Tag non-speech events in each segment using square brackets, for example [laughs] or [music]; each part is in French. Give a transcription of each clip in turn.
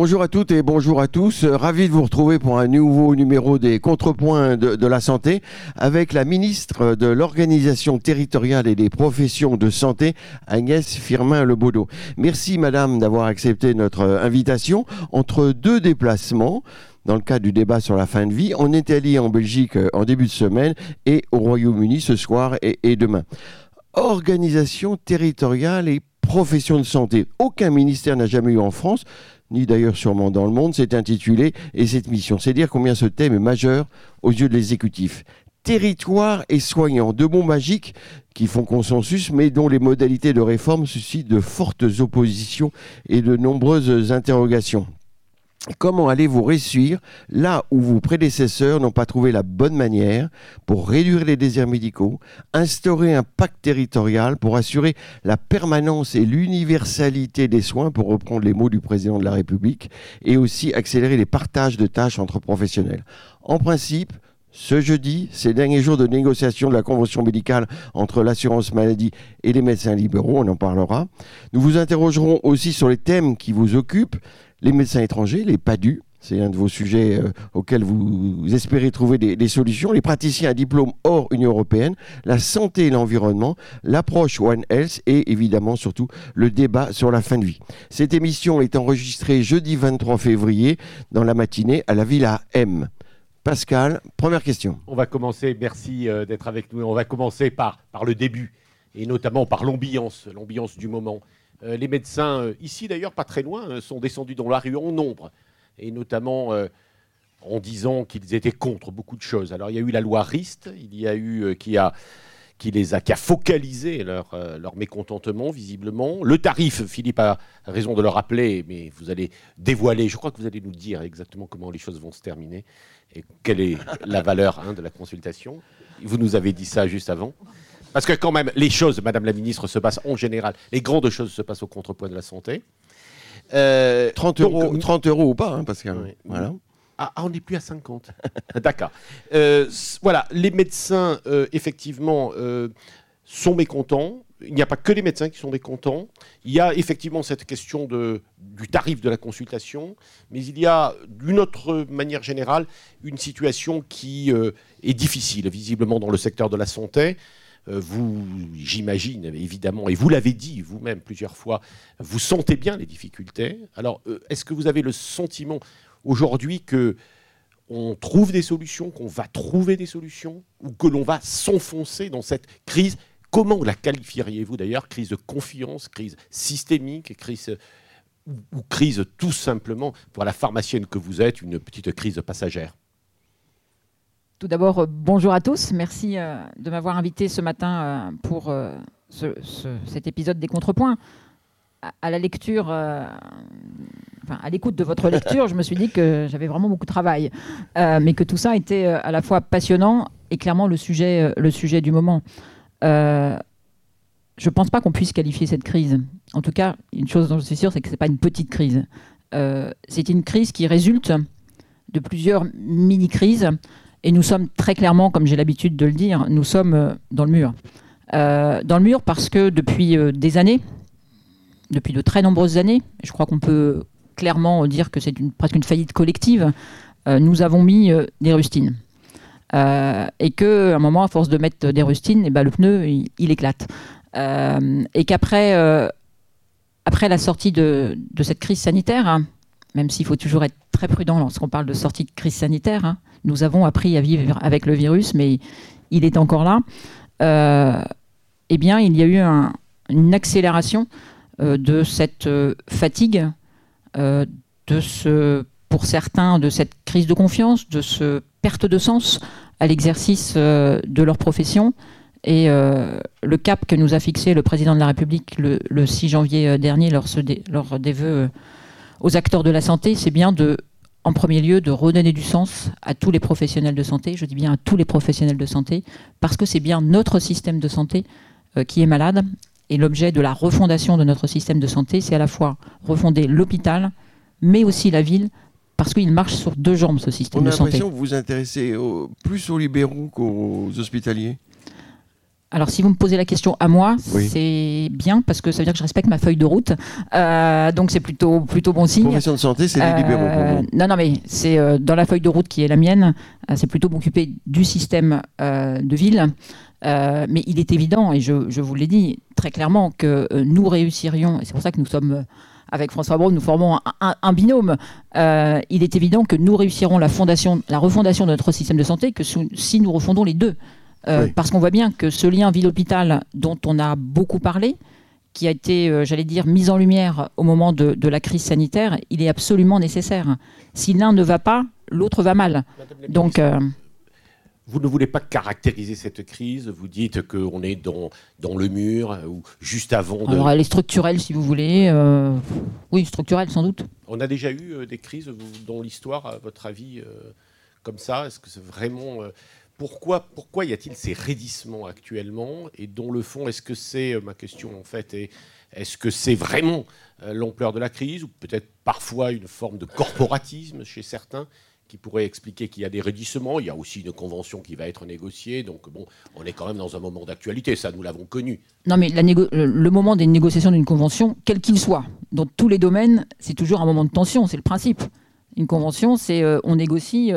Bonjour à toutes et bonjour à tous. Ravi de vous retrouver pour un nouveau numéro des contrepoints de, la santé avec la ministre de l'Organisation territoriale et des professions de santé, Agnès Firmin-Lebaudot. Merci madame d'avoir accepté notre invitation entre deux déplacements dans le cadre du débat sur la fin de vie en Italie en Belgique euh, en début de semaine et au Royaume-Uni ce soir et, et demain. Organisation territoriale et profession de santé. Aucun ministère n'a jamais eu en France ni d'ailleurs sûrement dans le monde, s'est intitulé et cette mission. C'est dire combien ce thème est majeur aux yeux de l'exécutif. Territoire et soignants, deux mots magiques qui font consensus, mais dont les modalités de réforme suscitent de fortes oppositions et de nombreuses interrogations. Comment allez-vous réussir là où vos prédécesseurs n'ont pas trouvé la bonne manière pour réduire les déserts médicaux, instaurer un pacte territorial pour assurer la permanence et l'universalité des soins, pour reprendre les mots du président de la République, et aussi accélérer les partages de tâches entre professionnels? En principe, ce jeudi, ces derniers jours de négociation de la convention médicale entre l'assurance maladie et les médecins libéraux, on en parlera. Nous vous interrogerons aussi sur les thèmes qui vous occupent, les médecins étrangers, les PADU, c'est un de vos sujets euh, auxquels vous espérez trouver des, solutions. Les praticiens à diplôme hors Union européenne, la santé et l'environnement, l'approche One Health et évidemment surtout le débat sur la fin de vie. Cette émission est enregistrée jeudi 23 février dans la matinée à la Villa M. Pascal, première question. On va commencer, merci euh, d'être avec nous. On va commencer par, par le début et notamment par l'ambiance, l'ambiance du moment. Euh, les médecins, euh, ici d'ailleurs pas très loin, hein, sont descendus dans la rue en nombre, et notamment euh, en disant qu'ils étaient contre beaucoup de choses. Alors il y a eu la loi RIST, il y a eu qui a les a, qui focalisé leur, leur mécontentement, visiblement. Le tarif, Philippe a raison de le rappeler, mais vous allez dévoiler, je crois que vous allez nous dire exactement comment les choses vont se terminer et quelle est la valeur hein, de la consultation. Vous nous avez dit ça juste avant. Parce que quand même, les choses, Madame la Ministre, se passent en général. Les grandes choses se passent au contrepoint de la santé. 30, euh, euros, 30 euros ou pas, hein, que voilà. Ah, ah, on n'est plus à 50. [laughs] D'accord. Euh, voilà, les médecins, euh, effectivement, sont mécontents. Il n'y a pas que les médecins qui sont mécontents. Il y a effectivement cette question de, du tarif de la consultation, mais il y a, d'une autre manière générale, une situation qui est difficile, visiblement, dans le secteur de la santé. Euh, vous, j'imagine, évidemment, et vous l'avez dit vous-même plusieurs fois, vous sentez bien les difficultés. Alors, euh, est-ce que vous avez le sentiment aujourd'hui que on trouve des solutions, qu'on va trouver des solutions, ou que l'on va s'enfoncer dans cette crise? Comment la qualifieriez-vous d'ailleurs Crise de confiance, crise systémique, crise ou crise tout simplement, pour la pharmacienne que vous êtes, une petite crise passagère? Tout d'abord, euh, bonjour à tous. Merci euh, de m'avoir invité ce matin euh, pour cet épisode des contrepoints. À, la lecture, à l'écoute de votre [laughs] lecture, je me suis dit que j'avais vraiment beaucoup de travail, mais que tout ça était à la fois passionnant et clairement le sujet, le sujet du moment. je ne pense pas qu'on puisse qualifier cette crise. En tout cas, une chose dont je suis sûre, c'est que ce n'est pas une petite crise. c'est une crise qui résulte de plusieurs mini-crises et nous sommes très clairement, comme j'ai l'habitude de le dire, nous sommes euh, dans le mur. Euh, dans le mur parce que depuis euh, des années, depuis de très nombreuses années, je crois qu'on peut clairement dire que c'est presque une faillite collective, nous avons mis des rustines. et qu'à un moment, à force de mettre des rustines, eh ben, le pneu, il, éclate. et qu'après après la sortie de, cette crise sanitaire, hein, même s'il faut toujours être très prudent lorsqu'on parle de sortie de crise sanitaire, hein, nous avons appris à vivre avec le virus, mais il est encore là. Euh, eh bien, il y a eu une accélération euh, de cette euh, fatigue, de ce, pour certains, de cette crise de confiance, de ce perte de sens à l'exercice de leur profession. Et le cap que nous a fixé le président de la République le, 6 janvier dernier lors, lors des vœux aux acteurs de la santé, c'est bien de en premier lieu, de redonner du sens à tous les professionnels de santé, je dis bien à tous les professionnels de santé, parce que c'est bien notre système de santé euh, qui est malade. Et l'objet de la refondation de notre système de santé, c'est à la fois refonder l'hôpital, mais aussi la ville, parce qu'il marche sur deux jambes, ce système de santé. On a l'impression que vous vous intéressez plus aux libéraux qu'aux hospitaliers? Alors, si vous me posez la question à moi, c'est bien parce que ça veut dire que je respecte ma feuille de route. Euh, donc, c'est plutôt, plutôt bon signe. Profession de santé, c'est les libéraux. Euh, non, non, mais c'est euh, dans la feuille de route qui est la mienne. c'est plutôt m'occuper du système de ville. mais il est évident, et je, je vous l'ai dit très clairement, que nous réussirions, et c'est pour ça que nous sommes avec François Braun, nous formons un, binôme. il est évident que nous réussirons la, fondation, la refondation de notre système de santé que si nous refondons les deux. Euh, parce qu'on voit bien que ce lien ville-hôpital dont on a beaucoup parlé, qui a été, euh, j'allais dire, mis en lumière au moment de, la crise sanitaire, il est absolument nécessaire. Si l'un ne va pas, l'autre va mal. Donc. Euh, vous ne voulez pas caractériser cette crise Vous dites qu'on est dans, dans le mur ou juste avant de... Alors elle est structurelle si vous voulez. Oui, structurelle sans doute. On a déjà eu des crises dans l'histoire, à votre avis, comme ça? Est-ce que c'est vraiment pourquoi, y a-t-il ces raidissements actuellement Et dont le fond, est-ce que c'est, euh, ma question en fait, est-ce que c'est vraiment euh, l'ampleur de la crise ou peut-être parfois une forme de corporatisme chez certains qui pourrait expliquer qu'il y a des raidissements? Il y a aussi une convention qui va être négociée. Donc, bon, on est quand même dans un moment d'actualité. Ça, nous l'avons connu. Non, mais le moment des négociations d'une convention, quel qu'il soit, dans tous les domaines, c'est toujours un moment de tension. C'est le principe. Une convention, c'est euh, on négocie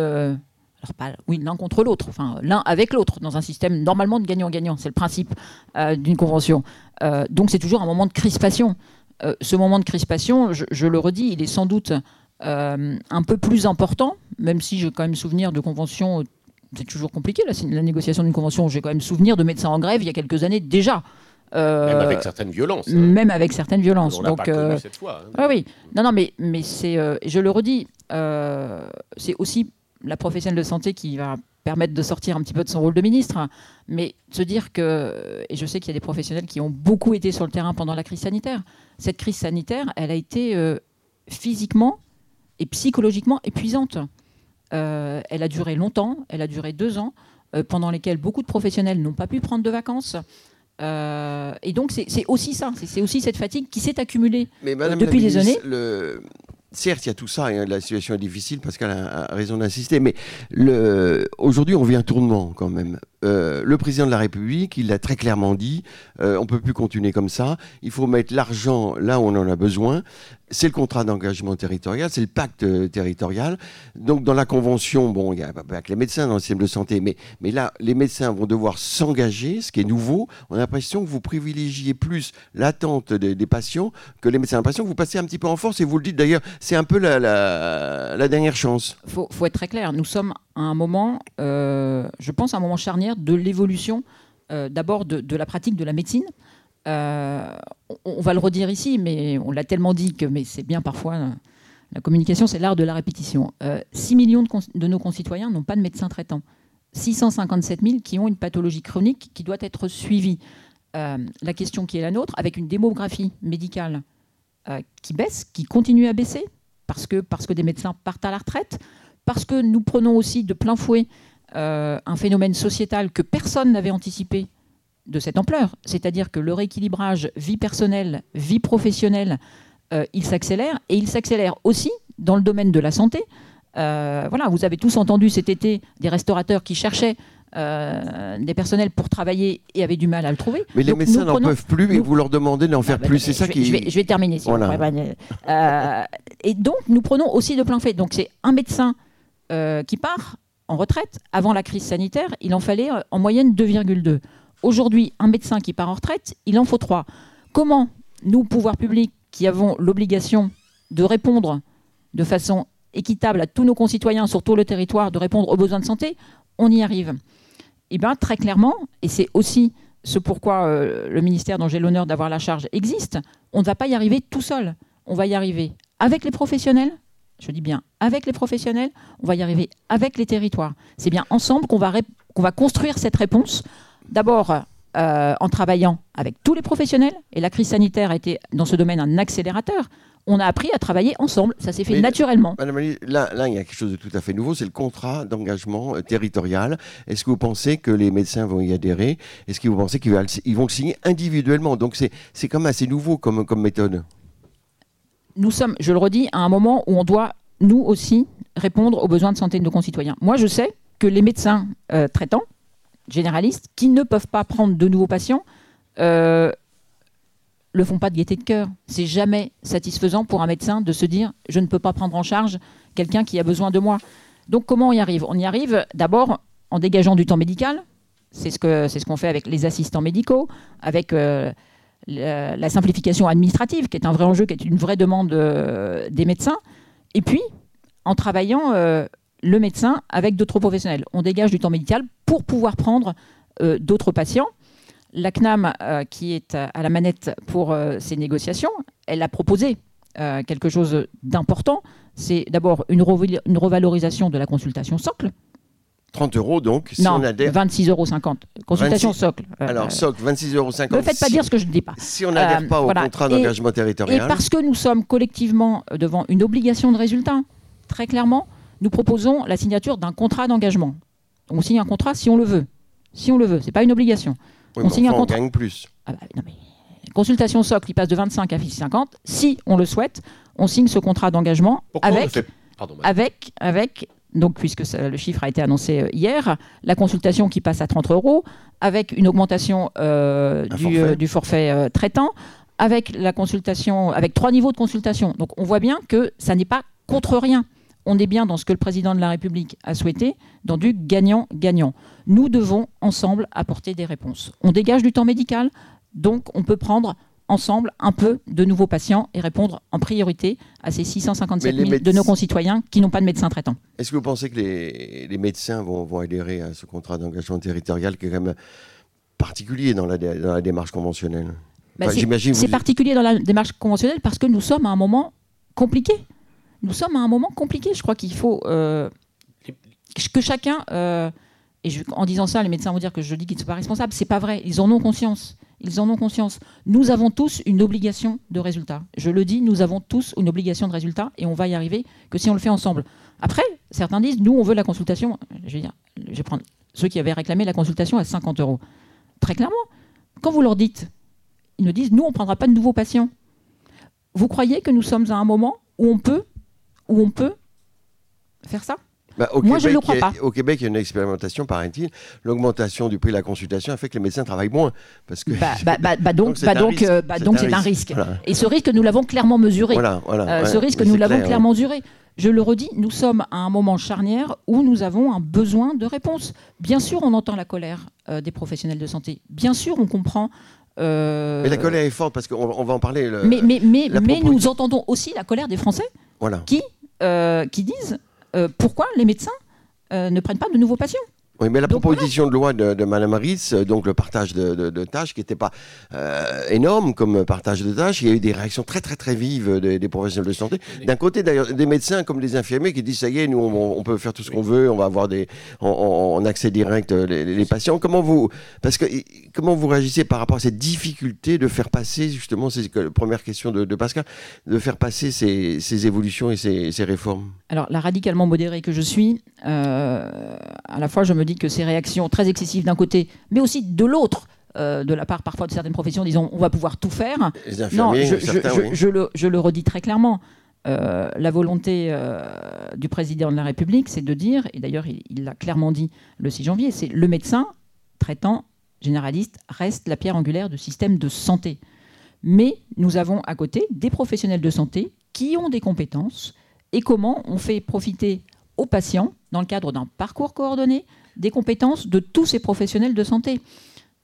alors pas oui l'un contre l'autre, enfin l'un avec l'autre, dans un système normalement de gagnant-gagnant. C'est le principe euh, d'une convention. Euh, donc c'est toujours un moment de crispation. Euh, ce moment de crispation, je, le redis, il est sans doute un peu plus important, même si j'ai quand même souvenir de conventions. C'est toujours compliqué la, la négociation d'une convention. J'ai quand même souvenir de médecins en grève il y a quelques années déjà. même avec certaines violences. Hein. Même avec certaines violences. On Donc, pas cette fois. Hein. oui. Non, non, mais, mais c'est, je le redis, c'est aussi la professionnelle de santé qui va permettre de sortir un petit peu de son rôle de ministre, mais se dire que, et je sais qu'il y a des professionnels qui ont beaucoup été sur le terrain pendant la crise sanitaire, cette crise sanitaire, elle a été euh, physiquement et psychologiquement épuisante. Euh, elle a duré longtemps, elle a duré deux ans, euh, pendant lesquels beaucoup de professionnels n'ont pas pu prendre de vacances. et donc c'est aussi ça, c'est aussi cette fatigue qui s'est accumulée depuis des années. Le certes, il y a tout ça, hein, la situation est difficile, parce qu'elle a, raison d'insister, mais aujourd'hui, on vit un tournement quand même. Euh, le président de la République, il l'a très clairement dit, euh, on peut plus continuer comme ça, il faut mettre l'argent là où on en a besoin. C'est le contrat d'engagement territorial, c'est le pacte euh, territorial. Donc dans la convention, bon, il n'y a pas que les médecins dans le système de santé, mais, mais là, les médecins vont devoir s'engager, ce qui est nouveau. On a l'impression que vous privilégiez plus l'attente des, patients que les médecins. L'impression que vous passez un petit peu en force, et vous le dites d'ailleurs, c'est un peu la, la, dernière chance. Il faut, être très clair, nous sommes à un moment, je pense, à un moment charnière de l'évolution euh, d'abord de, la pratique de la médecine. Euh, on, va le redire ici, mais on l'a tellement dit que mais c'est bien parfois. La communication, c'est l'art de la répétition. 6 millions de, nos concitoyens n'ont pas de médecin traitant. 657 000 qui ont une pathologie chronique qui doit être suivie. la question qui est la nôtre, avec une démographie médicale qui baisse, qui continue à baisser, parce que, parce que des médecins partent à la retraite, parce que nous prenons aussi de plein fouet euh, un phénomène sociétal que personne n'avait anticipé de cette ampleur, c'est-à-dire que le rééquilibrage vie personnelle, vie professionnelle, euh, il s'accélère et il s'accélère aussi dans le domaine de la santé. Euh, voilà, vous avez tous entendu cet été des restaurateurs qui cherchaient des personnels pour travailler et avaient du mal à le trouver. Mais les médecins n'en peuvent plus et vous leur demandez d'en faire ah, bah, plus. C'est ça qui. Je vais, je vais terminer. et donc, nous prenons aussi de plein fait. Donc, c'est un médecin euh, qui part en retraite. Avant la crise sanitaire, il en fallait euh, en moyenne 2,2. Aujourd'hui, un médecin qui part en retraite, il en faut 3. Comment nous, pouvoirs publics, qui avons l'obligation de répondre de façon équitable à tous nos concitoyens sur tout le territoire, de répondre aux besoins de santé, on y arrive? Eh bien, très clairement, et c'est aussi ce pourquoi euh, le ministère dont j'ai l'honneur d'avoir la charge existe, on ne va pas y arriver tout seul. On va y arriver avec les professionnels, je dis bien avec les professionnels, on va y arriver avec les territoires. C'est bien ensemble qu'on va, qu'on va construire cette réponse. D'abord, euh, en travaillant avec tous les professionnels, et la crise sanitaire a été dans ce domaine un accélérateur. On a appris à travailler ensemble, ça s'est fait naturellement. Madame là, là, il y a quelque chose de tout à fait nouveau, c'est le contrat d'engagement euh, territorial. Est-ce que vous pensez que les médecins vont y adhérer? Est-ce que vous pensez qu'ils vont, vont le signer individuellement? Donc c'est quand même assez nouveau comme, comme méthode nous sommes, je le redis, à un moment où on doit, nous aussi, répondre aux besoins de santé de nos concitoyens. Moi, je sais que les médecins euh, traitants, généralistes qui ne peuvent pas prendre de nouveaux patients euh, le font pas de gaieté de cœur. C'est jamais satisfaisant pour un médecin de se dire je ne peux pas prendre en charge quelqu'un qui a besoin de moi. Donc comment on y arrive? On y arrive d'abord en dégageant du temps médical. C'est ce que c'est ce qu'on fait avec les assistants médicaux, avec euh, la, la simplification administrative, qui est un vrai enjeu, qui est une vraie demande euh, des médecins. Et puis en travaillant euh, le médecin avec d'autres professionnels. On dégage du temps médical pour pouvoir prendre euh, d'autres patients. La CNAM, euh, qui est à la manette pour euh, ces négociations, elle a proposé euh, quelque chose d'important. C'est d'abord une, une revalorisation de la consultation socle. 30 euros donc, si non, on adhère. 26,50 euros. Consultation 26 socle. Euh, Alors, SOC, 26,50 euros. ne faites pas si, dire ce que je ne dis pas. Si on n'adhère Euh, pas au voilà. contrat Et- d'engagement Et territorial, parce que nous sommes collectivement devant une obligation de résultat, très clairement, nous proposons la signature d'un contrat d'engagement. On signe un contrat si on le veut. Si on le veut, c'est pas une obligation. oui, on signe un on contrat. gagne plus. Ah bah, non, mais consultation socle, il passe de 25 à 50. Si on le souhaite, on signe ce contrat d'engagement avec, avec, donc puisque ça- le chiffre a été annoncé euh, hier, la consultation qui passe à 30 euros, avec une augmentation euh, Un du, forfait. euh, du forfait euh, traitant, avec la consultation, avec trois niveaux de consultation. Donc on voit bien que ça n'est pas contre rien. On est bien dans ce que le président de la République a souhaité, dans du gagnant-gagnant. Nous devons ensemble apporter des réponses. On dégage du temps médical, donc on peut prendre ensemble un peu de nouveaux patients et répondre en priorité à ces 657 Mais les 000 de nos concitoyens qui n'ont pas de médecin traitant. Est-ce que vous pensez que les, les médecins vont, vont adhérer à ce contrat d'engagement territorial qui est quand même particulier dans la, dé- dans la démarche conventionnelle? Bah, Enfin, c'est- J'imagine C'est vous- particulier dans la démarche conventionnelle parce que nous sommes à un moment compliqué. Nous sommes à un moment compliqué. Je crois qu'il faut euh, que chacun, euh, et en disant ça, les médecins vont dire que je dis qu'ils ne sont pas responsables. C'est pas vrai. Ils en ont conscience. Ils en ont conscience. Nous avons tous une obligation de résultat. Je le dis, nous avons tous une obligation de résultat et on va y arriver que si on le fait ensemble. Après, certains disent, nous, on veut la consultation. Je vais dire, je vais prendre ceux qui avaient réclamé la consultation à 50 euros. Très clairement, quand vous leur dites, ils nous disent, nous, on ne prendra pas de nouveaux patients. Vous croyez que nous sommes à un moment où on peut, où on peut faire ça? Bah, au Moi, je Québec, ne le crois il y a- pas. Au Québec, il y a une expérimentation, paraît-il. L'augmentation du prix de la consultation a fait que les médecins travaillent moins. Parce que... bah, [laughs] bah, donc, Donc, c'est bah un donc, risque. donc un risque. Voilà. Et ce risque, nous l'avons clairement mesuré. Voilà, voilà. Euh, ce risque, nous l'avons clair, clairement mesuré. Je le redis, nous sommes à un moment charnière où nous avons un besoin de réponse. Bien sûr, on entend la colère euh, des professionnels de santé. Bien sûr, on comprend. euh, Mais la colère est forte parce qu'on on va en parler. le- mais, mais, mais, mais nous entendons aussi la colère des Français Voilà. qui, euh, qui disent pourquoi les médecins euh, ne prennent pas de nouveaux patients? Oui, mais la Donc, proposition de loi de, de Mme Harris, euh, donc le partage de, de- de tâches, qui n'était pas euh, énorme comme partage de tâches, il y a eu des réactions très très très vives des, des professionnels de santé. D'un côté, d'ailleurs, des médecins comme des infirmiers qui disent ça y est, nous on, on peut faire tout ce qu'on veut, on va avoir des en, accès direct euh, les, les patients. Comment vous parce que comment vous réagissez par rapport à cette difficulté de faire passer justement, c'est la première question de, de Pascal, de faire passer ces, ces évolutions et ces, ces réformes? Alors, la radicalement modérée que je suis, euh, à la fois, je me dis que ces réactions très excessives d'un côté, mais aussi de l'autre, euh, de la part parfois de certaines professions, disant on va pouvoir tout faire. Non, je, je- certains, je- oui. je le, je le redis très clairement. Euh, la volonté euh, du président de la République, c'est de dire, et d'ailleurs il il l'a clairement dit le 6 janvier, c'est le médecin traitant généraliste reste la pierre angulaire du système de santé. Mais nous avons à côté des professionnels de santé qui ont des compétences et comment on fait profiter aux patients, dans le cadre d'un parcours coordonné, des compétences de tous ces professionnels de santé.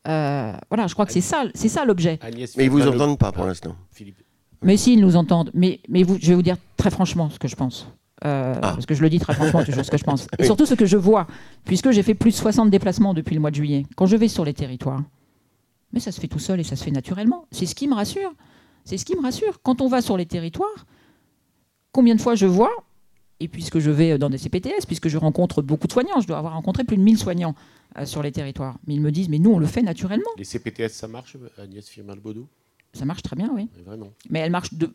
Euh, voilà, je crois que c'est ça, c'est ça l'objet. Mais ils vous entendent pas pour Ah, l'instant. Philippe. Mais s'ils nous entendent, mais, mais vous, je vais vous dire très franchement ce que je pense. Euh, Ah. Parce que je le dis très franchement, toujours ce que je pense. [laughs] Et Oui. surtout ce que je vois, puisque j'ai fait plus de 60 déplacements depuis le mois de juillet. Quand je vais sur les territoires, mais ça se fait tout seul et ça se fait naturellement. C'est ce qui me rassure. C'est ce qui me rassure. Quand on va sur les territoires, combien de fois je vois, et puisque je vais dans des CPTS, puisque je rencontre beaucoup de soignants, je dois avoir rencontré plus de 1000 soignants euh, sur les territoires, mais ils me disent, mais nous on le fait naturellement. Les CPTS, ça marche, Agnès Firmin-Lebaudou? Ça marche très bien, oui. Mais Vraiment. mais elle marche de.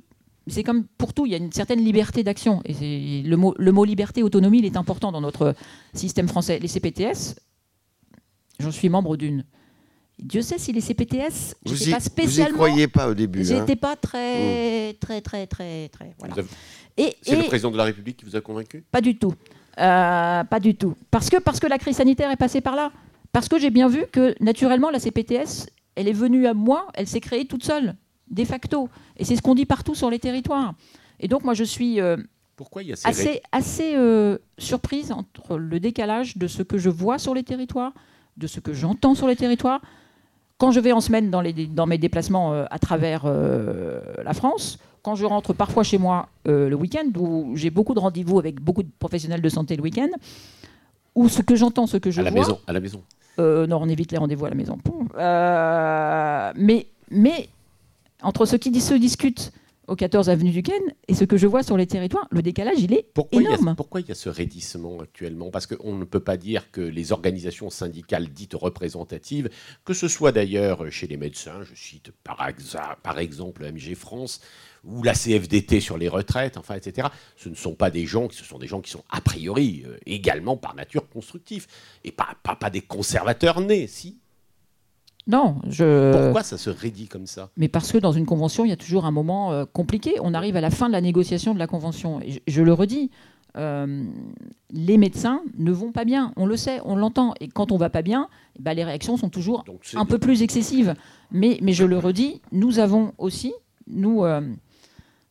C'est comme pour tout, il y a une certaine liberté d'action. Et le mot, le mot liberté, autonomie, il est important dans notre système français. Les CPTS, j'en suis membre d'une. Dieu sait si les CPTS, Vous j'étais y, pas vous y spécialement. croyez pas au début. hein? J'étais pas très, très, très, très, très. Voilà. Vous avez- Et, C'est le président de la République qui vous a convaincu? Pas du tout. Euh, pas du tout. Parce que, parce que la crise sanitaire est passée par là. Parce que j'ai bien vu que naturellement, la CPTS, elle est venue à moi, elle s'est créée toute seule, de facto. Et c'est ce qu'on dit partout sur les territoires. Et donc, moi, je suis euh, Pourquoi il y a ces assez, euh, surprise entre le décalage de ce que je vois sur les territoires, de ce que j'entends sur les territoires. Quand je vais en semaine dans, les, dans mes déplacements à travers la France, quand je rentre parfois chez moi euh, le week-end, où j'ai beaucoup de rendez-vous avec beaucoup de professionnels de santé le week-end, où ce que j'entends, ce que je à la vois, maison, à la maison. euh, non, on évite les rendez-vous à la maison. Euh, mais, mais entre ce qui se discute au 14 avenue du Ken et ce que je vois sur les territoires, le décalage, il est Pourquoi il, y a, énorme. pourquoi il y a ce raidissement actuellement? Parce qu'on ne peut pas dire que les organisations syndicales dites représentatives, que ce soit d'ailleurs chez les médecins, je cite par, exa- par exemple MG France, ou la CFDT sur les retraites, enfin, etc., ce ne sont pas des gens, ce sont des gens qui sont a priori euh, également par nature constructifs, et pas, pas, pas des conservateurs nés, si Non, je. Pourquoi ça se raidit comme ça? Mais parce que dans une convention, il y a toujours un moment euh, compliqué. On arrive à la fin de la négociation de la convention. Et je, je le redis, euh, les médecins ne vont pas bien. On le sait, on l'entend. Et quand on va pas bien, ben, les réactions sont toujours Donc, un peu plus excessives. Mais, mais je le redis, nous avons aussi, nous, euh,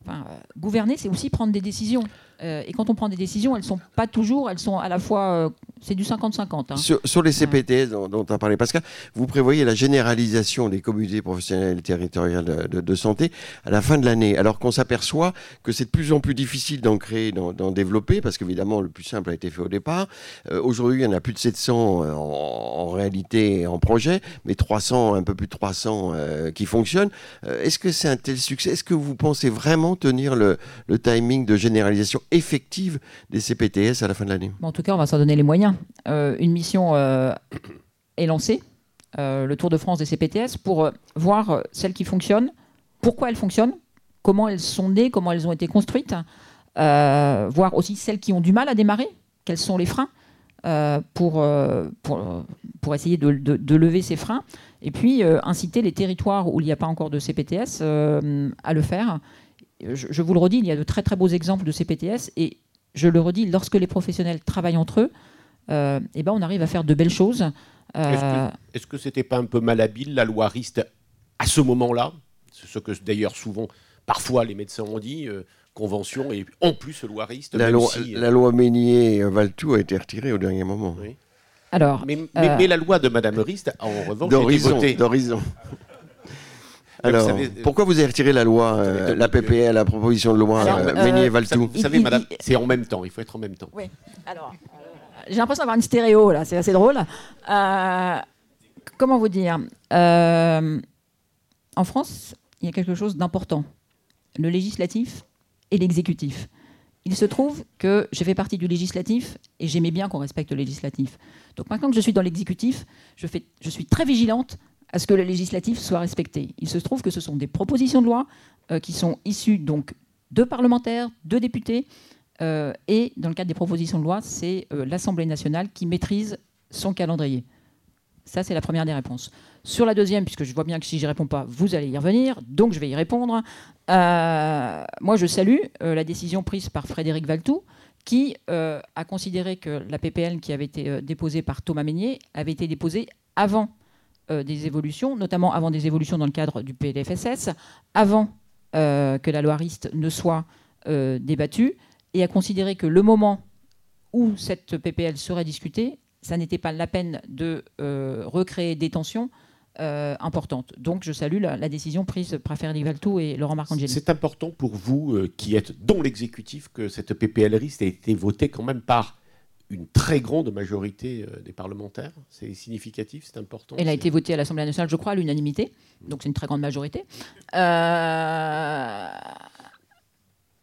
enfin, euh, gouverner, c'est aussi prendre des décisions. Euh, et quand on prend des décisions, elles sont pas toujours, elles sont à la fois, euh, c'est du 50-50. hein. Sur, sur les CPTS dont, dont a parlé Pascal, vous prévoyez la généralisation des communautés professionnelles et territoriales de, de- de santé à la fin de l'année, alors qu'on s'aperçoit que c'est de plus en plus difficile d'en créer, d'en développer, parce qu'évidemment le plus simple a été fait au départ. Euh, Aujourd'hui, il y en a plus de 700 euh, en, en réalité en projet, mais 300, un peu plus de 300 euh, qui fonctionnent. Est-ce que c'est un tel succès? Est-ce que vous pensez vraiment tenir le, le timing de généralisation? Effective des CPTS à la fin de l'année en tout cas, on va s'en donner les moyens. Euh, une mission euh, est lancée, euh, le Tour de France des CPTS, pour voir celles qui fonctionnent, pourquoi elles fonctionnent, comment elles sont nées, comment elles ont été construites, voir aussi celles qui ont du mal à démarrer, quels sont les freins, pour, pour, essayer de, de- lever ces freins, et puis inciter les territoires où il n'y a pas encore de CPTS à le faire. Je, je vous le redis, il y a de très très beaux exemples de CPTS, et je le redis, lorsque les professionnels travaillent entre eux, euh, eh ben on arrive à faire de belles choses. Euh, Est-ce que c'était pas un peu malhabile la loi Rist à ce moment-là? C'est ce que d'ailleurs souvent, parfois les médecins ont dit, euh, convention et en plus loi Rist. La loi, si, euh, la loi Meignier-Valtou a été retirée au dernier moment. oui. alors, mais, mais- euh, mais la loi de Madame Rist, en revanche, a été D'horizon. Vous Alors, savez, euh, pourquoi vous avez retiré la loi, euh, la compris. PPL, la proposition de loi euh, euh, Vous savez, [laughs] Madame, c'est en même temps. Il faut être en même temps. Oui. Alors, euh, j'ai l'impression d'avoir une stéréo là, c'est assez drôle. Euh, comment vous dire Euh, En France, il y a quelque chose d'important le législatif et l'exécutif. Il se trouve que j'ai fait partie du législatif et j'aimais bien qu'on respecte le législatif. Donc maintenant que je suis dans l'exécutif, je suis très vigilante à ce que le législatif soit respecté. Il se trouve que ce sont des propositions de loi euh, qui sont issues donc de parlementaires, de députés, euh, et dans le cadre des propositions de loi, c'est euh, l'Assemblée nationale qui maîtrise son calendrier. Ça, c'est la première des réponses. Sur la deuxième, puisque je vois bien que si je réponds pas, vous allez y revenir, donc je vais y répondre. Moi, je salue la décision prise par Frédéric Valtou, qui a considéré que la PPL qui avait été déposée par Thomas Meignier avait été déposée avant euh, des évolutions, notamment avant des évolutions dans le cadre du PLFSS, avant euh, que la loi RIST ne soit euh, débattue, et a considéré que le moment où cette PPL serait discutée, ça n'était pas la peine de recréer des tensions importantes. Donc je salue la, décision prise par Frédéric Valtou et Laurent Marcangeli. C'est important pour vous, qui êtes dans l'exécutif, que cette PPL Rist ait été votée quand même par une très grande majorité euh, des parlementaires. C'est significatif, c'est important. Elle a été votée à l'Assemblée nationale, je crois, à l'unanimité. Donc c'est une très grande majorité. Euh,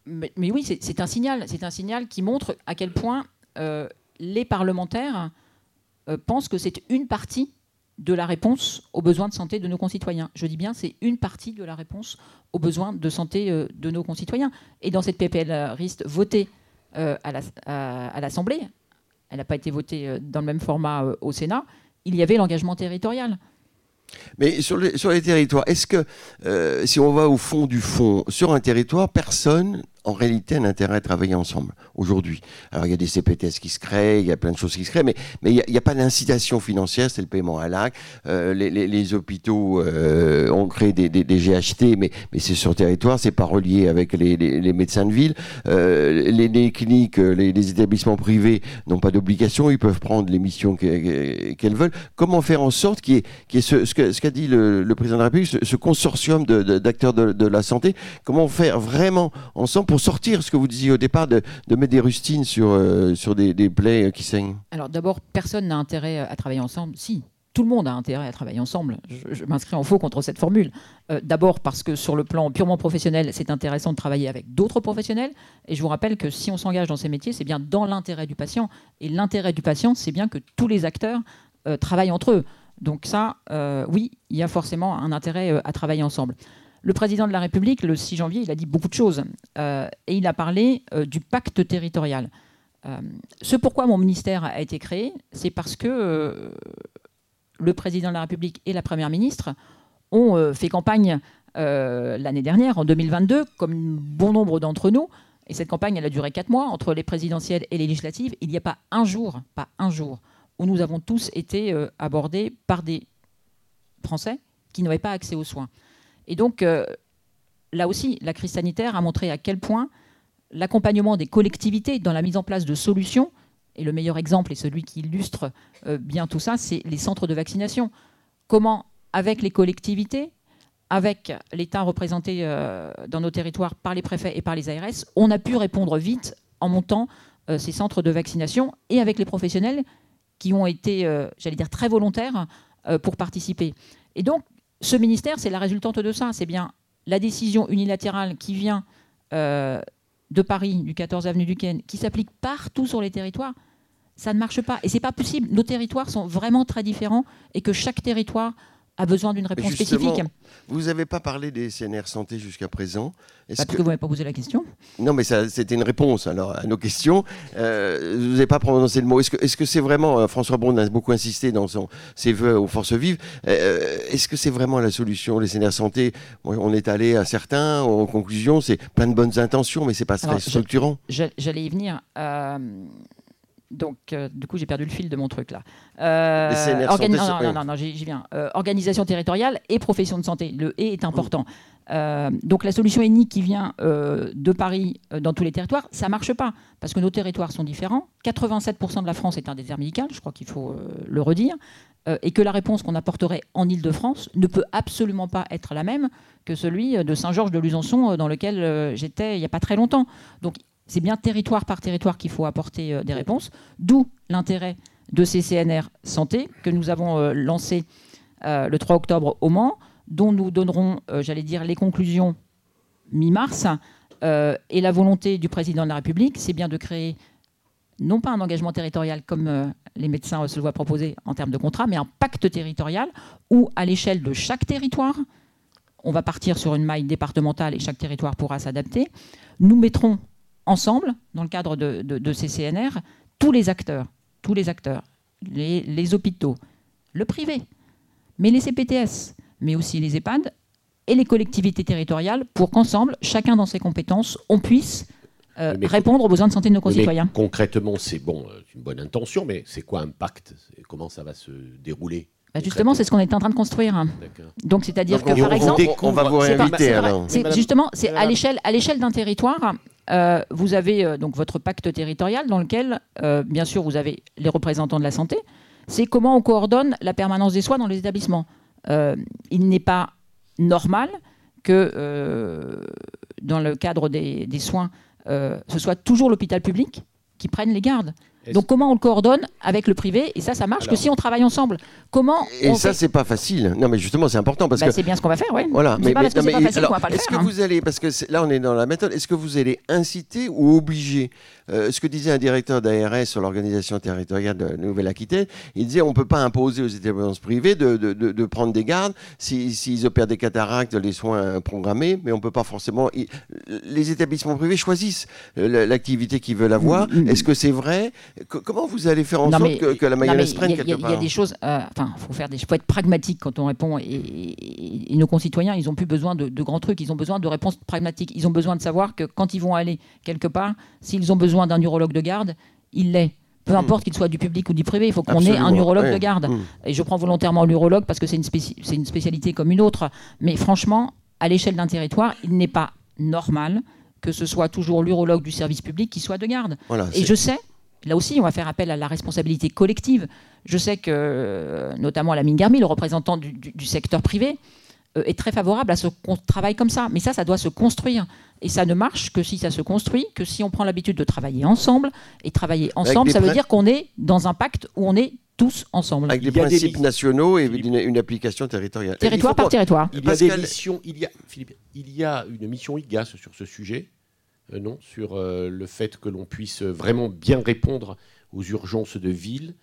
Mais, mais oui, c'est un signal. C'est un signal qui montre à quel point euh, les parlementaires euh, pensent que c'est une partie de la réponse aux besoins de santé de nos concitoyens. Je dis bien, c'est une partie de la réponse aux besoins de santé de nos concitoyens. Et dans cette PPL RIST votée euh, à la- à- à l'Assemblée, elle n'a pas été votée euh, dans le même format euh, au Sénat, il y avait l'engagement territorial. Mais sur les, territoires, est-ce que euh, si on va au fond du fond, sur un territoire, personne en réalité un intérêt à travailler ensemble aujourd'hui. Alors il y a des CPTS qui se créent, il y a plein de choses qui se créent, mais mais il n'y a, pas d'incitation financière, c'est le paiement à l'acte. Euh, les, hôpitaux euh, ont créé des, GHT, mais mais c'est sur territoire, c'est pas relié avec les, médecins de ville. Euh, les, cliniques, les, établissements privés n'ont pas d'obligation, ils peuvent prendre les missions qu'elles veulent. Comment faire en sorte qu'il y ait, ce, qu'a dit le, président de la République, ce, consortium d'acteurs de, la santé, comment faire vraiment ensemble pour sortir, ce que vous disiez au départ, de, mettre des rustines sur, euh, sur des, plaies qui saignent Alors d'abord, personne n'a intérêt à travailler ensemble. Si, tout le monde a intérêt à travailler ensemble. Je, m'inscris en faux contre cette formule. Euh, d'abord parce que sur le plan purement professionnel, c'est intéressant de travailler avec d'autres professionnels. Et je vous rappelle que si on s'engage dans ces métiers, c'est bien dans l'intérêt du patient. Et l'intérêt du patient, c'est bien que tous les acteurs euh, travaillent entre eux. Donc ça, oui, il y a forcément un intérêt à travailler ensemble. Le président de la République, le 6 janvier, il a dit beaucoup de choses. Euh, et il a parlé euh, du pacte territorial. Euh, ce pourquoi mon ministère a été créé, c'est parce que le président de la République et la Première ministre ont fait campagne l'année dernière, en 2022, comme bon nombre d'entre nous. Et cette campagne, elle a duré quatre mois, entre les présidentielles et les législatives. Il n'y a pas un jour, pas un jour, où nous avons tous été abordés par des Français qui n'avaient pas accès aux soins. Et donc, euh, là aussi, la crise sanitaire a montré à quel point l'accompagnement des collectivités dans la mise en place de solutions, et le meilleur exemple et celui qui illustre euh, bien tout ça, c'est les centres de vaccination. Comment, avec les collectivités, avec l'État représenté euh, dans nos territoires par les préfets et par les ARS, on a pu répondre vite en montant ces centres de vaccination et avec les professionnels qui ont été, j'allais dire, très volontaires pour participer. Et donc, ce ministère, c'est la résultante de ça. C'est bien la décision unilatérale qui vient euh, de Paris, du 14 avenue du Ken, qui s'applique partout sur les territoires. Ça ne marche pas. Et c'est pas possible. Nos territoires sont vraiment très différents et que chaque territoire a besoin d'une réponse spécifique. Vous n'avez pas parlé des CNR santé jusqu'à présent. Parce que... vous n'avez pas posé la question Non, mais c'était une réponse alors à nos questions. Euh, vous n'avez pas prononcé le mot. Est-ce que c'est vraiment, euh, François Braun a beaucoup insisté dans son, ses voeux aux forces vives, euh, est-ce que c'est vraiment la solution, les CNR santé? On est allé à certains, en conclusion, c'est plein de bonnes intentions, mais c'est pas très structurant. J'allais y venir. Donc, euh, du coup, j'ai perdu le fil de mon truc là. Euh, non, non, non, j'y viens. Euh, organisation territoriale et profession de santé. Le et est important. donc, la solution unique qui vient de Paris dans tous les territoires, ça marche pas parce que nos territoires sont différents. 87% de la France est un désert médical, je crois qu'il faut le redire, et que la réponse qu'on apporterait en Île-de-France ne peut absolument pas être la même que celui de Saint-Georges de Luzançon dans lequel j'étais il n'y a pas très longtemps. Donc, c'est bien territoire par territoire qu'il faut apporter euh, des réponses, d'où l'intérêt de ces CNR santé que nous avons euh, lancé euh, le 3 octobre au Mans, dont nous donnerons, j'allais dire, les conclusions mi-mars. et la volonté du président de la République, c'est bien de créer non pas un engagement territorial comme les médecins se le voient proposer en termes de contrat, mais un pacte territorial où, à l'échelle de chaque territoire, on va partir sur une maille départementale et chaque territoire pourra s'adapter. Nous mettrons ensemble, dans le cadre de, ces CNR, tous les acteurs, tous les acteurs, les, hôpitaux, le privé, mais les CPTS, mais aussi les EHPAD et les collectivités territoriales, pour qu'ensemble, chacun dans ses compétences, on puisse euh, répondre aux besoins de santé de nos concitoyens. concrètement, c'est bon, euh, une bonne intention, mais c'est quoi un pacte Comment ça va se dérouler? Bah, justement, c'est ce qu'on est en train de construire. Donc, c'est-à-dire que, par exemple, on va vous réinviter. Justement, c'est à l'échelle, à l'échelle d'un territoire. Euh, vous avez euh, donc votre pacte territorial dans lequel, euh, bien sûr, vous avez les représentants de la santé. C'est comment on coordonne la permanence des soins dans les établissements. il n'est pas normal que dans le cadre des, des soins, ce soit toujours l'hôpital public qui prenne les gardes. Donc comment on le coordonne avec le privé Et ça, ça marche que si on travaille ensemble. Comment Et ça, c'est pas facile. Non, mais justement, c'est important parce bah, que c'est bien ce qu'on va faire, oui. Voilà. Mais, pas parce que c'est pas facile qu'on va pas le faire. Est-ce que hein. vous allez, parce que là, on est dans la méthode. Est-ce que vous allez inciter ou obliger euh, Ce que disait un directeur d'ARS sur l'organisation territoriale de Nouvelle-Aquitaine, il disait on peut pas imposer aux établissements privés de, de, de, prendre des gardes s'ils opèrent des cataractes, les soins programmés, mais on peut pas forcément. Les établissements privés choisissent l'activité qu'ils veulent avoir. Mm, mm. Est-ce que c'est vrai? Comment vous allez faire en sorte que, la mayonnaise prenne quelque part Il y a des choses. Euh, enfin, faut faire des. Faut être pragmatique quand on répond. Et, nos concitoyens, ils n'ont plus besoin de, grands trucs. Ils ont besoin de réponses pragmatiques. Ils ont besoin de savoir que quand ils vont aller quelque part, s'ils ont besoin d'un urologue de garde, il l'est peu hmm. importe qu'il soit du public ou du privé, il faut qu'on ait un urologue de garde. Hmm. Et je prends volontairement l'urologue parce que c'est une, une, spécialité comme une autre. Mais franchement, à l'échelle d'un territoire, il n'est pas normal que ce soit toujours l'urologue du service public qui soit de garde. et je sais, là aussi, on va faire appel à la responsabilité collective. Je sais que, notamment la Garmi, le représentant du, secteur privé, euh, est très favorable à ce qu'on travaille comme ça. Mais ça, ça doit se construire. Et ça ne marche que si ça se construit, que si on prend l'habitude de travailler ensemble. Et travailler ensemble, ça veut dire qu'on est dans un pacte où on est tous ensemble. Avec des principes nationaux et une, application territoriale. Territoire par territoire. Il y a des missions, il y a, Philippe, il y a une mission IGAS sur ce sujet, euh, non, sur euh, le fait que l'on puisse vraiment bien répondre aux urgences de ville.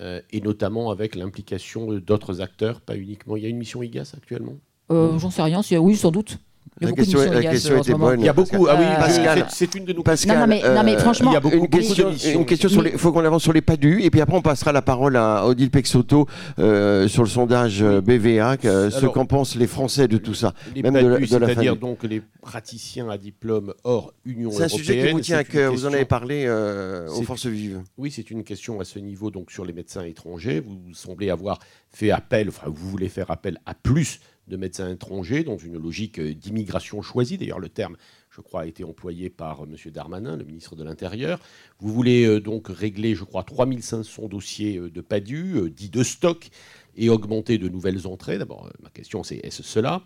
Euh, et notamment avec l'implication d'autres acteurs, pas uniquement. Il y a une mission IGAS actuellement? J'en sais rien, oui, sans doute. Il y a la question, la question était bonne. Il y a beaucoup. Ah oui, Pascal, c'est une de nos Pascal, non, mais, non, mais franchement, il y a beaucoup, une question, une question sur les. Il faut qu'on avance sur les PADU et puis après on passera la parole à Odile Pexoto euh, sur le sondage euh, BVA, ce qu'en pensent les Français de tout ça, les même PADU, c'est-à-dire donc les praticiens à diplôme hors Union européenne. C'est un sujet qui vous tient à cœur. Vous en avez parlé euh, aux forces vives. Oui, c'est une question à ce niveau donc sur les médecins étrangers. Vous semblez avoir fait appel, enfin vous voulez faire appel à plus de médecins étrangers dans une logique euh, d'immigration choisie. D'ailleurs, le terme, je crois, a été employé par euh, M. Darmanin, le ministre de l'Intérieur. Vous voulez euh, donc régler, je crois, 3500 dossiers de PADU, dits de stock, et augmenter de nouvelles entrées. D'abord, ma question, c'est est-ce cela?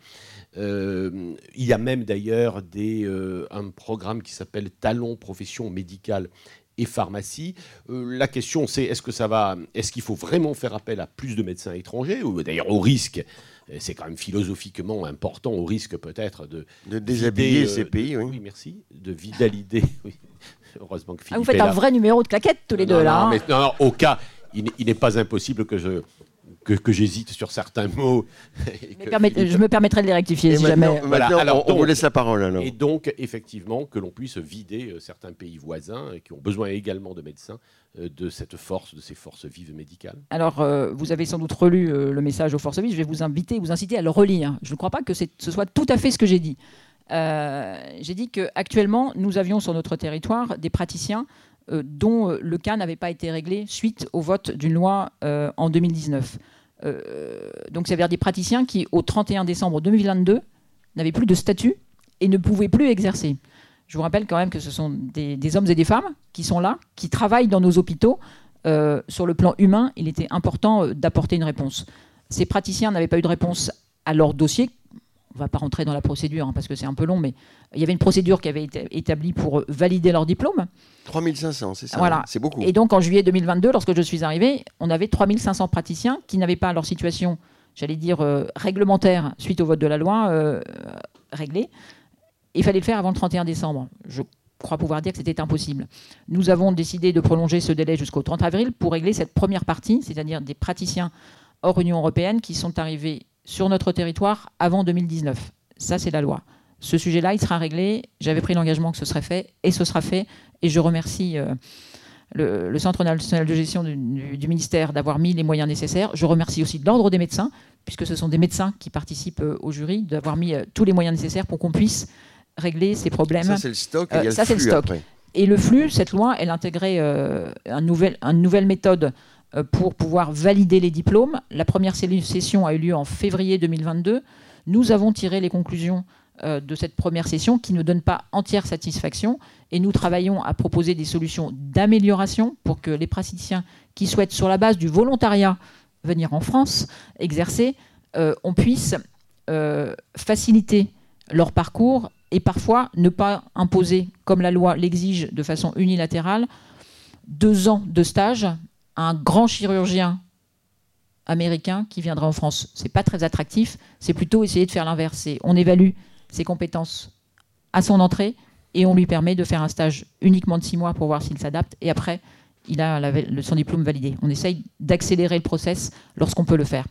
Il y a même d'ailleurs un programme qui s'appelle Talon Profession Médicale et pharmacie. la question, c'est est-ce que ça va, est-ce qu'il faut vraiment faire appel à plus de médecins étrangers, ou d'ailleurs au risque c'est quand même philosophiquement important, au risque peut-être de... De déshabiller euh, ces pays, oui. merci, de valider... [laughs] Heureusement que ah, Vous faites un vrai numéro de claquette tous les deux, là. Non, hein. mais, non, au cas, il n'est pas impossible que je que, j'hésite sur certains mots. [laughs] je me permettrai de les rectifier si jamais. alors, on, vous laisse la parole. Alors. Et donc, effectivement, que l'on puisse vider euh, certains pays voisins qui ont besoin également de médecins euh, de cette force, de ces forces vives médicales. Alors, euh, vous avez sans doute relu le message aux forces vives. Je vais vous inviter, vous inciter à le relire. Je ne crois pas que ce soit tout à fait ce que j'ai dit. j'ai dit qu'actuellement, nous avions sur notre territoire des praticiens dont le cas n'avait pas été réglé suite au vote d'une loi en 2019. Euh, donc, ça veut dire des praticiens qui, au 31 décembre 2022, n'avaient plus de statut et ne pouvaient plus exercer. Je vous rappelle quand même que ce sont des, hommes et des femmes qui sont là, qui travaillent dans nos hôpitaux. Euh, sur le plan humain, il était important euh, d'apporter une réponse. Ces praticiens n'avaient pas eu de réponse à leur dossier, on ne va pas rentrer dans la procédure hein, parce que c'est un peu long, mais il y avait une procédure qui avait été établie pour valider leur diplôme. 3500, c'est ça Voilà. C'est beaucoup. Et donc en juillet 2022, lorsque je suis arrivé, on avait 3500 praticiens qui n'avaient pas leur situation, j'allais dire, euh, réglementaire suite au vote de la loi euh, réglée. Il fallait le faire avant le 31 décembre. Je crois pouvoir dire que c'était impossible. Nous avons décidé de prolonger ce délai jusqu'au 30 avril pour régler cette première partie, c'est-à-dire des praticiens hors Union européenne qui sont arrivés sur notre territoire avant 2019. Ça, c'est la loi. Ce sujet-là, il sera réglé. J'avais pris l'engagement que ce serait fait et ce sera fait. Et je remercie euh, le, Centre national de gestion du, ministère d'avoir mis les moyens nécessaires. Je remercie aussi l'Ordre des médecins, puisque ce sont des médecins qui participent euh, au jury, d'avoir mis euh, tous les moyens nécessaires pour qu'on puisse régler ces problèmes. Ça, c'est le stock. Et ça, le stock. Et le flux, cette loi, elle intégrait un nouvel, une nouvelle méthode euh, pour pouvoir valider les diplômes. La première session a eu lieu en février 2022. Nous avons tiré les conclusions euh, de cette première session qui ne donne pas entière satisfaction et nous travaillons à proposer des solutions d'amélioration pour que les praticiens qui souhaitent, sur la base du volontariat, venir en France exercer, euh, on puisse faciliter leur parcours et parfois ne pas imposer, comme la loi l'exige de façon unilatérale, deux ans de stage un grand chirurgien américain qui viendra en France. C'est pas très attractif, c'est plutôt essayer de faire l'inverse. On évalue ses compétences à son entrée et on lui permet de faire un stage uniquement de six mois pour voir s'il s'adapte et après il a son diplôme validé. On essaye d'accélérer le process lorsqu'on peut le faire.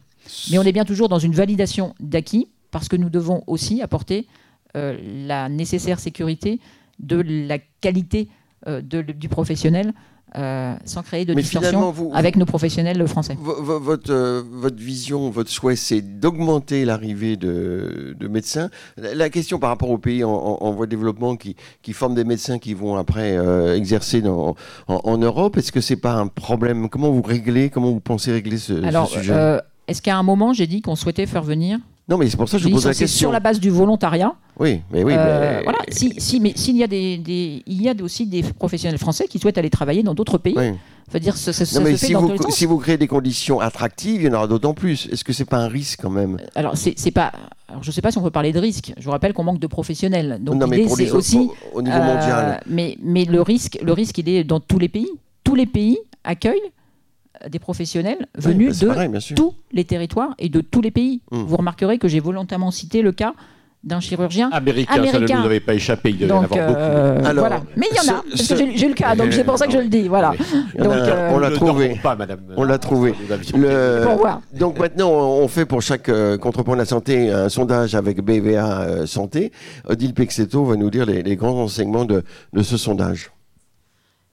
Mais on est bien toujours dans une validation d'acquis parce que nous devons aussi apporter la nécessaire sécurité de la qualité euh, du professionnel euh, sans créer de distorsion avec nos professionnels français. Votre, euh, votre vision, votre souhait, c'est d'augmenter l'arrivée de, médecins. La question par rapport aux pays en, voie de développement qui, qui, forment des médecins qui vont après euh, exercer dans, en, Europe, est-ce que c'est pas un problème? Comment vous réglez Comment vous pensez régler ce, Alors, ce sujet Est-ce qu'à un moment, j'ai dit qu'on souhaitait faire venir non, mais c'est pour ça que je pose la question. Sur la base du volontariat. Oui, mais oui. Euh, voilà. Si, si, mais s'il y a des, il y a aussi des professionnels français qui souhaitent aller travailler dans d'autres pays. Oui. Dire, ça, ça, non, mais si, vous, si vous créez des conditions attractives, il y en aura d'autant plus. Est-ce que c'est pas un risque quand même? Alors, c'est pas. Alors, je ne sais pas si on peut parler de risque. Je vous rappelle qu'on manque de professionnels. Donc, non, mais les aussi au, niveau mondial. Euh, mais, mais le risque, le risque, il est dans tous les pays. Tous les pays accueillent des professionnels venus bah, de tous les territoires et de tous les pays. Mmh. Vous remarquerez que j'ai volontairement cité le cas d'un chirurgien américain, ça ne nous avait pas échappé, il devait y en avoir euh, beaucoup. voilà. Mais il y en a, parce que j'ai le cas, donc c'est pour ça que je le dis. Voilà. Donc, euh, on l'a trouvé. Pas, madame, on l'a trouvé. Le... Donc maintenant, on fait pour chaque euh, contrepoint de la santé un sondage avec BVA Santé. Odile Pexeto va nous dire les, grands enseignements de, de ce sondage.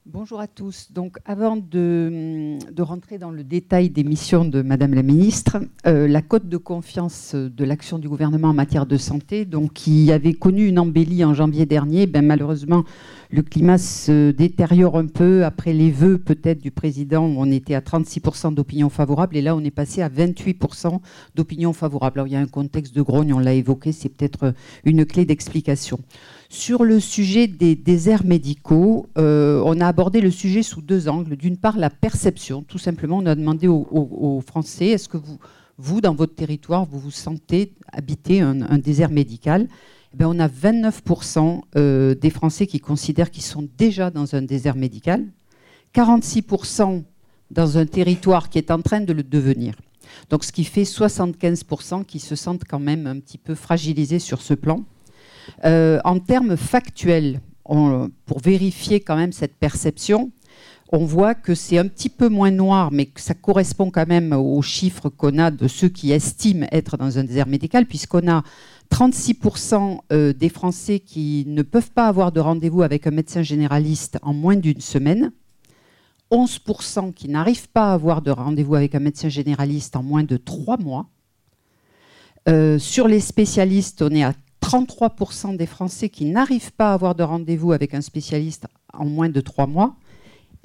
Bonjour à tous. Donc, avant de, rentrer dans le détail des missions de Madame la Ministre, euh, la cote de confiance de l'action du gouvernement en matière de santé, donc qui avait connu une embellie en janvier dernier, ben, malheureusement, le climat se détériore un peu après les vœux peut-être du président. On était à 36% d'opinion favorable et là, on est passé à 28% d'opinion favorable. Alors, il y a un contexte de grogne, on l'a évoqué, c'est peut-être une clé d'explication. Sur le sujet des déserts médicaux, euh, on a abordé le sujet sous deux angles. D'une part, la perception. Tout simplement, on a demandé aux, Français, est-ce que vous, vous, dans votre territoire, vous vous sentez habiter un, désert médical? Eh On a 29% euh, des Français qui considèrent qu'ils sont déjà dans un désert médical, 46% dans un territoire qui est en train de le devenir. Donc, ce qui fait 75% qui se sentent quand même un petit peu fragilisés sur ce plan. Euh, en termes factuels, pour vérifier quand même cette perception, on voit que c'est un petit peu moins noir, mais que ça correspond quand même aux chiffres qu'on a de ceux qui estiment être dans un désert médical, puisqu'on a 36% euh, des Français qui ne peuvent pas avoir de rendez-vous avec un médecin généraliste en moins d'une semaine, 11% qui n'arrivent pas à avoir de rendez-vous avec un médecin généraliste en moins de trois mois. Euh, sur les spécialistes, on est à 33% des Français qui n'arrivent pas à avoir de rendez-vous avec un spécialiste en moins de trois mois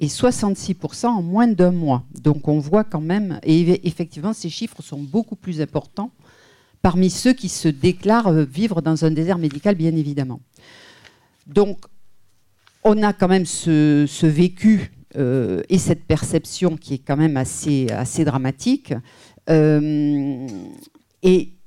et 66% en moins d'un mois. Donc on voit quand même, et effectivement ces chiffres sont beaucoup plus importants parmi ceux qui se déclarent vivre dans un désert médical, bien évidemment. Donc on a quand même ce, vécu euh, et cette perception qui est quand même assez, assez dramatique. Euh, et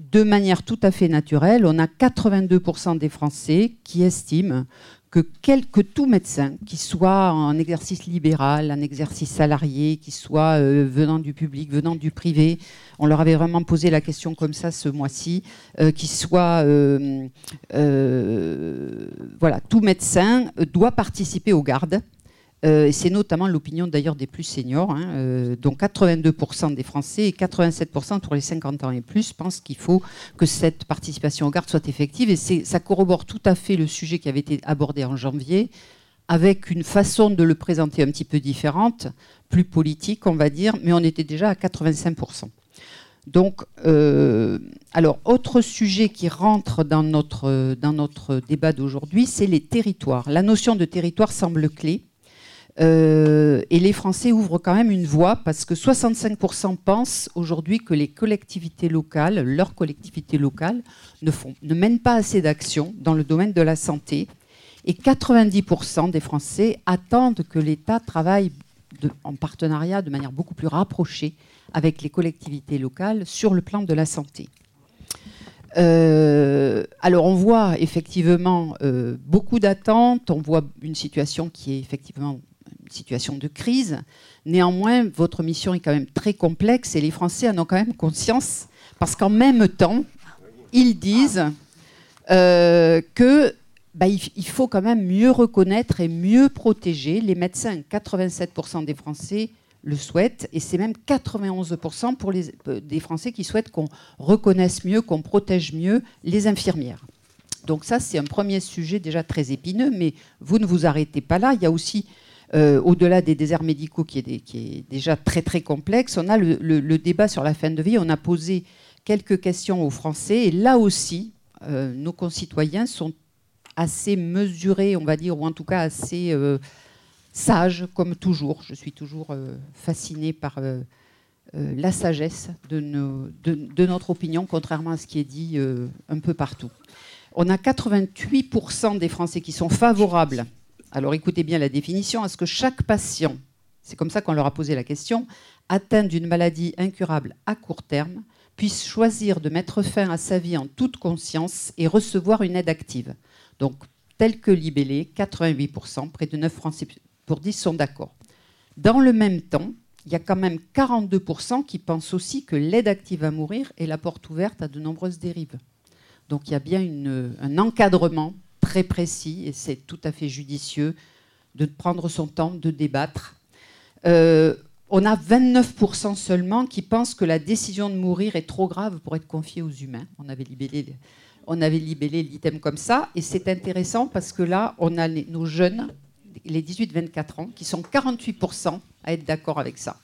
de manière tout à fait naturelle, on a 82% des Français qui estiment que, tout médecin, qui soit en exercice libéral, en exercice salarié, qui soit euh, venant du public, venant du privé, on leur avait vraiment posé la question comme ça ce mois-ci, euh, qui soit, euh, voilà, tout médecin doit participer aux gardes euh, c'est notamment l'opinion d'ailleurs des plus seniors, hein, euh, dont 82% des Français et 87% pour les 50 ans et plus pensent qu'il faut que cette participation aux gardes soit effective. Et ça corrobore tout à fait le sujet qui avait été abordé en janvier, avec une façon de le présenter un petit peu différente, plus politique on va dire, mais on était déjà à 85%. Donc, euh, alors, autre sujet qui rentre dans notre, dans notre débat d'aujourd'hui, c'est les territoires. La notion de territoire semble clé. Euh, et les Français ouvrent quand même une voie parce que 65% pensent aujourd'hui que les collectivités locales, leurs collectivités locales, ne, font, ne mènent pas assez d'actions dans le domaine de la santé. Et 90% des Français attendent que l'État travaille en partenariat de manière beaucoup plus rapprochée avec les collectivités locales sur le plan de la santé. Euh, alors on voit effectivement euh, beaucoup d'attentes, on voit une situation qui est effectivement situation de crise. Néanmoins, votre mission est quand même très complexe et les Français en ont quand même conscience parce qu'en même temps, ils disent euh, que bah, il, faut quand même mieux reconnaître et mieux protéger. Les médecins, 87% des Français le souhaitent et c'est même 91% pour euh, des Français qui souhaitent qu'on reconnaisse mieux, qu'on protège mieux les infirmières. Donc ça, c'est un premier sujet déjà très épineux, mais vous ne vous arrêtez pas là. Il y a aussi au-delà des déserts médicaux qui est, déjà très très complexe, on a le, débat sur la fin de vie. On a posé quelques questions aux Français et là aussi, nos concitoyens sont assez mesurés, on va dire, ou en tout cas assez sages, comme toujours. Je suis toujours fascinée par la sagesse de, de, notre opinion, contrairement à ce qui est dit un peu partout on a 88% des Français qui sont favorables, alors écoutez bien la définition, à ce que chaque patient, c'est comme ça qu'on leur a posé la question, atteint d'une maladie incurable à court terme, puisse choisir de mettre fin à sa vie en toute conscience et recevoir une aide active? Donc, tel que libellé, 88%, près de 9 Français pour 10 sont d'accord. Dans le même temps, il y a quand même 42% qui pensent aussi que l'aide active à mourir est la porte ouverte à de nombreuses dérives. Donc il y a bien un encadrement très précis et c'est tout à fait judicieux de prendre son temps de débattre. Euh, on a 29% seulement qui pensent que la décision de mourir est trop grave pour être confiée aux humains. On avait libellé, on avait libellé l'item comme ça. Et c'est intéressant parce que là, on a nos jeunes, les 18-24 ans, qui sont 48% à être d'accord avec ça.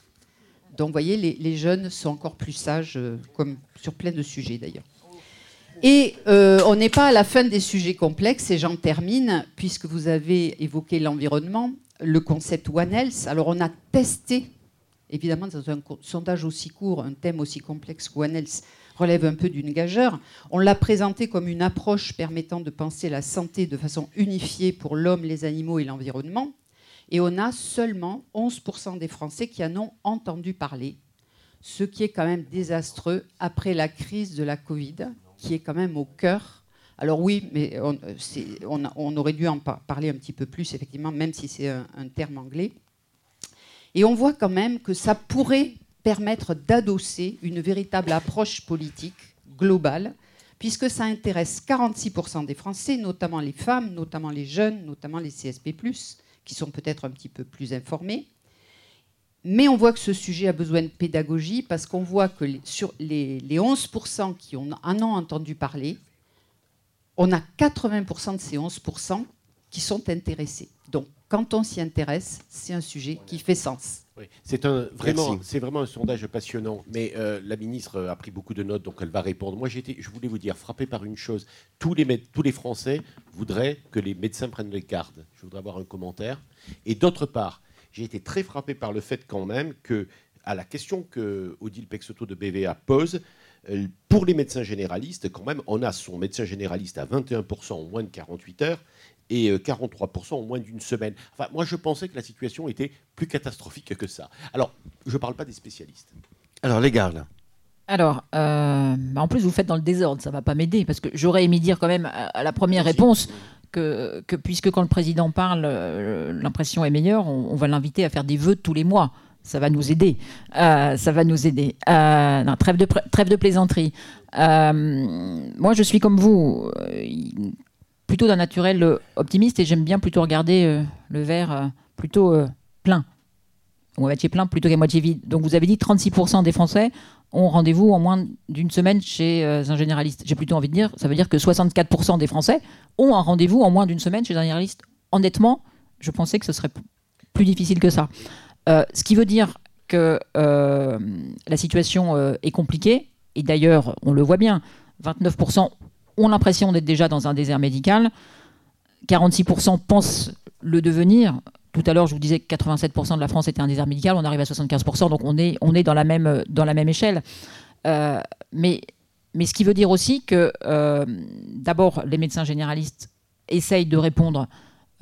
Donc vous voyez, les, les, jeunes sont encore plus sages, euh, comme sur plein de sujets d'ailleurs. Et euh, on n'est pas à la fin des sujets complexes, et j'en termine, puisque vous avez évoqué l'environnement, le concept One Health. Alors on a testé, évidemment dans un sondage aussi court, un thème aussi complexe que One Health relève un peu d'une gageure. On l'a présenté comme une approche permettant de penser la santé de façon unifiée pour l'homme, les animaux et l'environnement. Et on a seulement 11% des Français qui en ont entendu parler, ce qui est quand même désastreux après la crise de la Covid, qui est quand même au cœur. Alors oui, mais on, aurait dû en parler un petit peu plus, effectivement, même si c'est un, terme anglais. Et on voit quand même que ça pourrait permettre d'adosser une véritable approche politique globale, puisque ça intéresse 46% des Français, notamment les femmes, notamment les jeunes, notamment les CSP, qui sont peut-être un petit peu plus informés. Mais on voit que ce sujet a besoin de pédagogie parce qu'on voit que sur les, 11% qui en ont entendu parler, on a 80% de ces 11% qui sont intéressés. Donc, quand on s'y intéresse, c'est un sujet qui fait sens. c'est un, vraiment, c'est vraiment un sondage passionnant. Mais euh, la ministre a pris beaucoup de notes, donc elle va répondre. Moi, j'étais, je voulais vous dire, frappé par une chose. Tous les, tous les Français voudraient que les médecins prennent les gardes. Je voudrais avoir un commentaire. Et d'autre part, j'ai été très frappé par le fait quand même que, à la question que Odile Pexoto de BVA pose, euh, pour les médecins généralistes, quand même, on a son médecin généraliste à 21% en moins de 48 heures et 43% euh, en moins d'une semaine. Enfin, moi, je pensais que la situation était plus catastrophique que ça. Alors, je ne parle pas des spécialistes. Alors, les gardes. Alors, euh, en plus, vous faites dans le désordre, ça ne va pas m'aider, parce que j'aurais aimé dire quand même à la première réponse, que, puisque quand le président parle, euh, l'impression est meilleure, on, va l'inviter à faire des vœux tous les mois. Ça va nous aider. Euh, ça va nous aider. Euh, trêve, de, trêve de plaisanterie. moi, je suis comme vous, plutôt d'un naturel optimiste et j'aime bien plutôt regarder le verre plutôt plein. Ou à moitié plein plutôt qu'à moitié vide. Donc vous avez dit 36% des Français ont rendez-vous en moins d'une semaine chez euh, un généraliste. J'ai plutôt envie de dire, ça veut dire que 64% des Français ont un rendez-vous en moins d'une semaine chez un généraliste. Honnêtement, je pensais que ce serait plus difficile que ça. Euh, ce qui veut dire que euh, la situation est compliquée, et d'ailleurs, on le voit bien, 29% ont l'impression d'être déjà dans un désert médical, 46% pensent le devenir. Tout à l'heure, je vous disais que 87% de la France était un désert médical, on arrive à 75%, donc on est, dans, la même, échelle. Euh, mais, mais ce qui veut dire aussi que, euh, d'abord, les médecins généralistes essayent de répondre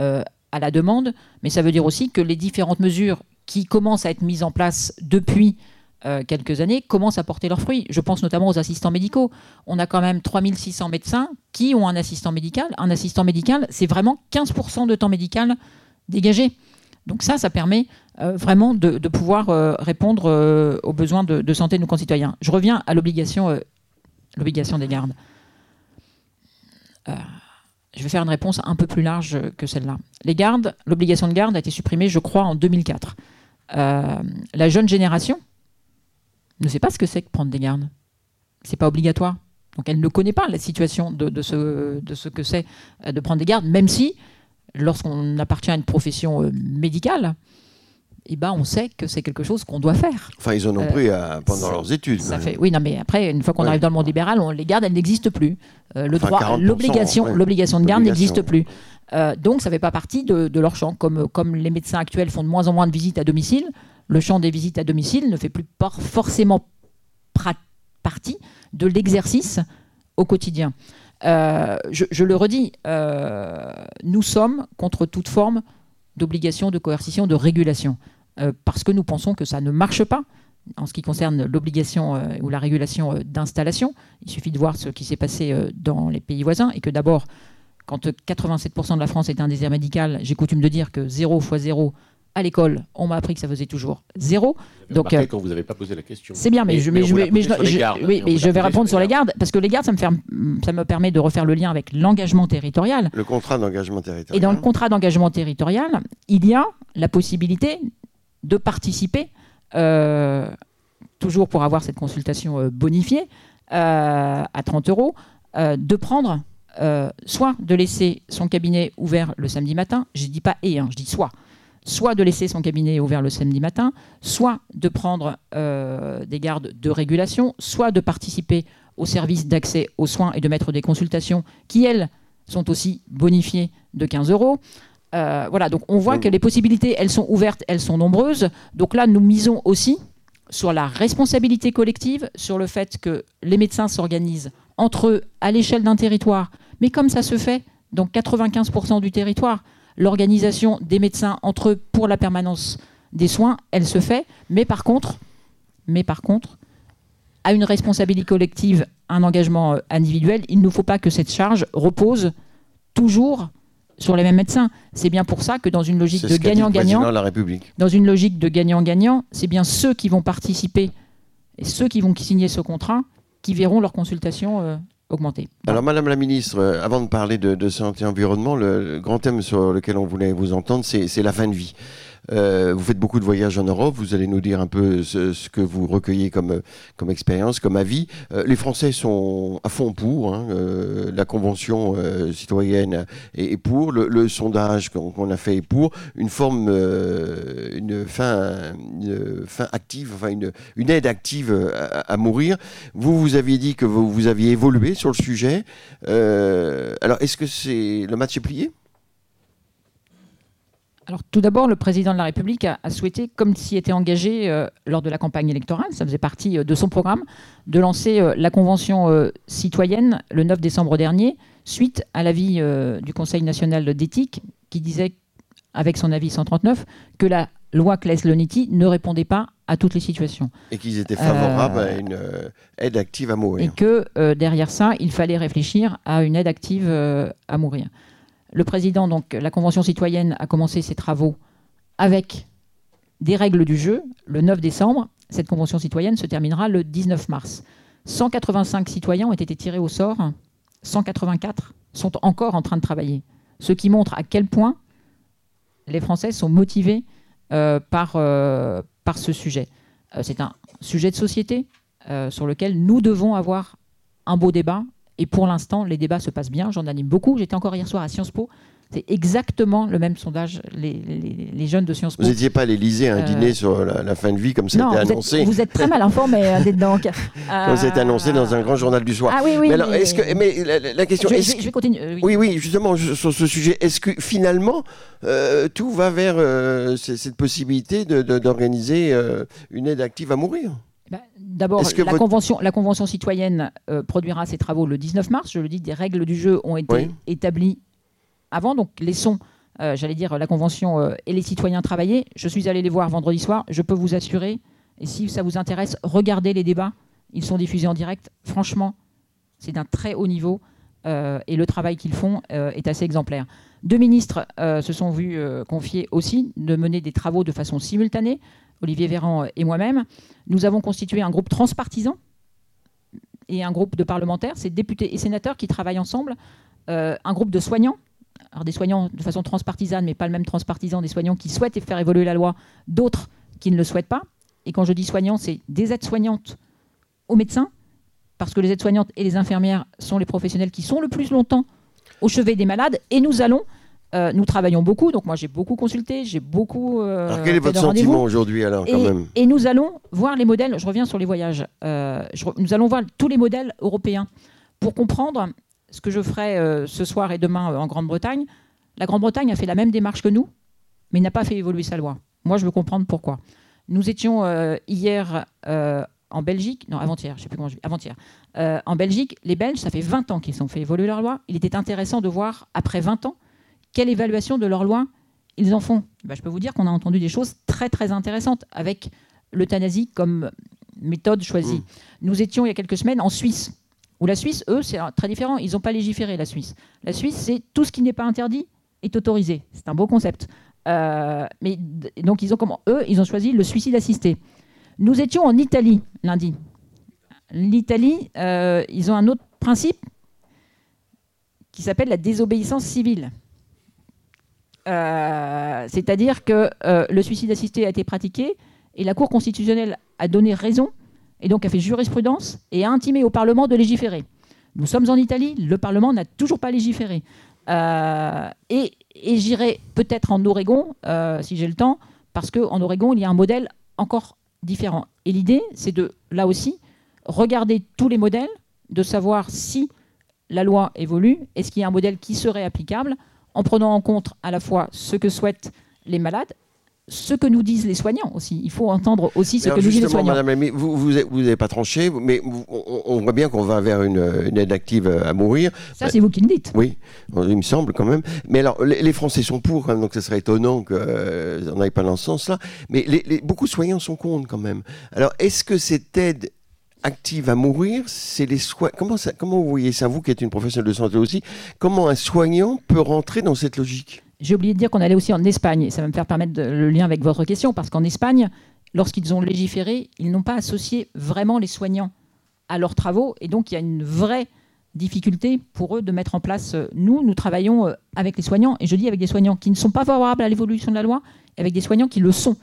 euh, à la demande, mais ça veut dire aussi que les différentes mesures qui commencent à être mises en place depuis quelques années commencent à porter leurs fruits. Je pense notamment aux assistants médicaux. On a quand même 3600 médecins qui ont un assistant médical. Un assistant médical, c'est vraiment 15% de temps médical dégagé. Donc ça, ça permet euh, vraiment de, pouvoir euh, répondre euh, aux besoins de, santé de nos concitoyens. Je reviens à l'obligation, des gardes. je vais faire une réponse un peu plus large que celle-là. Les gardes, l'obligation de garde a été supprimée, je crois, en 2004. la jeune génération ne sait pas ce que c'est que prendre des gardes. C'est pas obligatoire. Donc elle ne connaît pas la situation de ce que c'est de prendre des gardes, même si lorsqu'on appartient à une profession euh, médicale, eh ben, on sait que c'est quelque chose qu'on doit faire. Enfin, ils en ont Euh, pris à- pendant leurs études. Ça fait, oui, non, mais après, une fois qu'on Ouais. arrive dans le monde libéral, on les garde, elles n'existent plus. Euh, le Enfin, droit, 40%, l'obligation, ouais. l'obligation de garde n'existe plus. Euh, donc, ça ne fait pas partie de, de leur champ. Comme, comme les médecins actuels font de moins en moins de visites à domicile, le champ des visites à domicile ne fait plus forcément partie de l'exercice au quotidien. Euh, je, le redis, euh, nous sommes contre toute forme d'obligation, de coercition, de régulation, euh, parce que nous pensons que ça ne marche pas en ce qui concerne l'obligation ou la régulation d'installation. Il suffit de voir ce qui s'est passé dans les pays voisins et que d'abord, quand euh, 87% de la France est un désert médical, j'ai coutume de dire que 0 fois 0 à l'école, on m'a appris que ça faisait toujours 0. Vous Donc, euh, quand vous n'avez pas posé la question. C'est bien, mais, je, mais, mais, mais gardes. oui, mais vais répondre sur les gardes. gardes, parce que les gardes, ça me, fait, ça me permet de refaire le lien avec l'engagement territorial. Le contrat d'engagement territorial. Et dans le contrat d'engagement territorial, il y a la possibilité de participer, euh, toujours pour avoir cette consultation euh, bonifiée euh, à 30 euros, euh, de prendre euh, soit de laisser son cabinet ouvert le samedi matin, je ne dis pas et, hein, je dis soit, soit de laisser son cabinet ouvert le samedi matin, soit de prendre euh, des gardes de régulation, soit de participer au service d'accès aux soins et de mettre des consultations qui, elles, sont aussi bonifiées de 15 euros. Euh, voilà, donc on voit que les possibilités, elles sont ouvertes, elles sont nombreuses. Donc là, nous misons aussi sur la responsabilité collective, sur le fait que les médecins s'organisent entre eux à l'échelle d'un territoire, mais comme ça se fait dans 95% du territoire, l'organisation des médecins entre eux pour la permanence des soins, elle se fait, mais par contre, mais par contre, à une responsabilité collective, un engagement euh, individuel, il ne faut pas que cette charge repose toujours sur les mêmes médecins. C'est bien pour ça que dans une logique de gagnant-gagnant, de la République. dans une logique de gagnant-gagnant, c'est bien ceux qui vont participer et ceux qui vont signer ce contrat qui verront leur consultation euh, Alors, Madame la Ministre, euh, avant de parler de, santé et environnement, le, le grand thème sur lequel on voulait vous entendre, c'est la fin de vie. Euh, vous faites beaucoup de voyages en Europe, vous allez nous dire un peu ce, que vous recueillez comme, expérience, comme avis. Euh, les Français sont à fond pour, hein, euh, la Convention citoyenne est, pour, le, sondage qu'on a fait est pour, une forme, une, fin, active, enfin une, aide active à, mourir. Vous, vous aviez dit que vous, aviez évolué sur le sujet. Alors, est-ce que c'est le match est plié? Alors tout d'abord, le président de la République a, a souhaité, comme s'y était engagé euh, lors de la campagne électorale, ça faisait partie euh, de son programme, de lancer euh, la convention citoyenne le 9 décembre dernier, suite à l'avis du Conseil national d'éthique qui disait, avec son avis 139, que la loi Claes-Leonetti ne répondait pas à toutes les situations. et qu'ils étaient favorables à une aide active à et mourir que euh, derrière ça, il fallait réfléchir à une aide active à mourir. Le président, donc la Convention citoyenne, a commencé ses travaux avec des règles du jeu le 9 décembre. Cette Convention citoyenne se terminera le 19 mars. 185 citoyens ont été tirés au sort, 184 sont encore en train de travailler, ce qui montre à quel point les Français sont motivés euh, par, euh, par ce sujet. Euh, C'est un sujet de société, sur lequel nous devons avoir un beau débat. Et pour l'instant, les débats se passent bien. J'en anime beaucoup. J'étais encore hier soir à Sciences Po. C'est exactement le même sondage. Les, les- les jeunes de Sciences Po. Vous n'étiez pas à l'Élysée à un Euh, dîner sur la, la fin de vie comme ça a non, été vous annoncé êtes, vous êtes très mal informé, euh, dites donc. [laughs] Comme ça a été annoncé dans un grand journal du soir. Ah oui, oui. mais alors, mais- est-ce que, mais la, question, je, est-ce je- je vais continuer. euh, oui. Oui, oui, justement, sur ce sujet, est-ce que finalement, euh, tout va vers euh, cette possibilité de- de- d'organiser une aide active à mourir? Bah, D'abord, la, votre- convention, la convention citoyenne euh, produira ses travaux le 19 mars. Je le dis, des règles du jeu ont été Oui. établies avant. Donc, laissons, euh, j'allais dire, la convention euh, et les citoyens travailler. Je suis allé les voir vendredi soir. Je peux vous assurer, et si ça vous intéresse, regardez les débats. Ils sont diffusés en direct. Franchement, c'est d'un très haut niveau. Euh, et le travail qu'ils font euh, est assez exemplaire. Deux ministres euh, se sont vus confier aussi de mener des travaux de façon simultanée, Olivier Véran et moi-même. Nous avons constitué un groupe transpartisan et un groupe de parlementaires, c'est députés et sénateurs qui travaillent ensemble, un groupe de soignants, alors des soignants de façon transpartisane, mais pas le même transpartisan, des soignants qui souhaitent faire évoluer la loi, d'autres qui ne le souhaitent pas. Et quand je dis soignants, c'est des aides-soignantes aux médecins, parce que les aides-soignantes et les infirmières sont les professionnels qui sont le plus longtemps au chevet des malades, et nous allons Euh, nous travaillons beaucoup, donc moi j'ai beaucoup consulté, j'ai beaucoup. Euh, alors quel est votre sentiment aujourd'hui alors et, quand même Et nous allons voir les modèles. Je reviens sur les voyages. Euh, je, nous allons voir tous les modèles européens pour comprendre ce que je ferai ce soir et demain en Grande-Bretagne. La Grande-Bretagne a fait la même démarche que nous, mais n'a pas fait évoluer sa loi. Moi, je veux comprendre pourquoi. Nous étions hier en Belgique, non, avant-hier, je sais plus comment je avant-hier, euh, en Belgique. Les Belges, ça fait 20 ans qu'ils ont fait évoluer leur loi. Il était intéressant de voir, après 20 ans, quelle évaluation de leur loi ils en font. Ben, je peux vous dire qu'on a entendu des choses très, très intéressantes avec l'euthanasie comme méthode choisie. Mm. Nous étions il y a quelques semaines en Suisse, où la Suisse, eux, c'est très différent. Ils n'ont pas légiféré, la Suisse. La Suisse, c'est tout ce qui n'est pas interdit est autorisé. C'est un beau concept. Euh, mais donc, ils ont comment? Eux, ils ont choisi le suicide assisté. Nous étions en Italie lundi. L'Italie, euh, ils ont un autre principe qui s'appelle la désobéissance civile. Euh, C'est-à-dire que euh, le suicide assisté a été pratiqué et la Cour constitutionnelle a donné raison et donc a fait jurisprudence et a intimé au Parlement de légiférer. Nous sommes en Italie, le Parlement n'a toujours pas légiféré. Et j'irai peut-être en Oregon, si j'ai le temps, parce qu'en Oregon, il y a un modèle encore différent. Et l'idée, c'est de, là aussi, regarder tous les modèles, de savoir si la loi évolue, est-ce qu'il y a un modèle qui serait applicable, en prenant en compte à la fois ce que souhaitent les malades, ce que nous disent les soignants aussi. Il faut entendre aussi ce que nous disent les soignants. Madame ministre, vous vous n'avez pas tranché, mais on, on voit bien qu'on va vers une, une aide active à mourir. Ça, c'est vous qui le dites. Oui, il me semble quand même. Mais alors, les, les Français sont pour, même, donc ce serait étonnant qu'on n'aille pas dans ce sens-là. Mais les- les- beaucoup de soignants sont contre quand même. Alors, est-ce que cette aide active à mourir, c'est les soins comment, ça- comment vous voyez ça, vous qui êtes une professionnelle de santé aussi, comment un soignant peut rentrer dans cette logique? J'ai oublié de dire qu'on allait aussi en Espagne, et ça va me faire permettre de- le lien avec votre question, parce qu'en Espagne, lorsqu'ils ont légiféré, ils n'ont pas associé vraiment les soignants à leurs travaux, et donc il y a une vraie difficulté pour eux de mettre en place. euh, Nous, nous travaillons euh, avec les soignants, et je dis avec des soignants qui ne sont pas favorables à l'évolution de la loi, et avec des soignants qui le sont.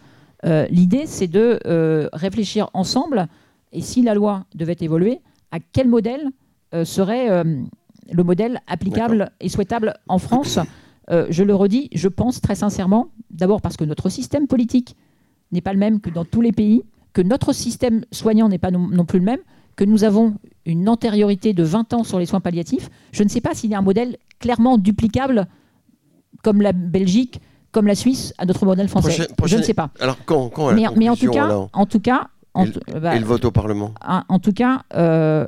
Euh, L'idée, c'est de euh, réfléchir ensemble, et si la loi devait évoluer, à quel modèle euh, serait le modèle applicable et souhaitable en France? [clears throat] euh, je le redis, je pense très sincèrement, d'abord parce que notre système politique n'est pas le même que dans tous les pays, que notre système soignant n'est pas non, non plus le même, que nous avons une antériorité de 20 ans sur les soins palliatifs. Je ne sais pas s'il y a un modèle clairement duplicable comme la Belgique, comme la Suisse, à notre modèle français. Prochaine- Je ne sais pas. Alors, quand, quand Mais, mais en tout cas, alors en tout cas, en Et tout- bah, Et le vote au Parlement? en, en tout cas, euh,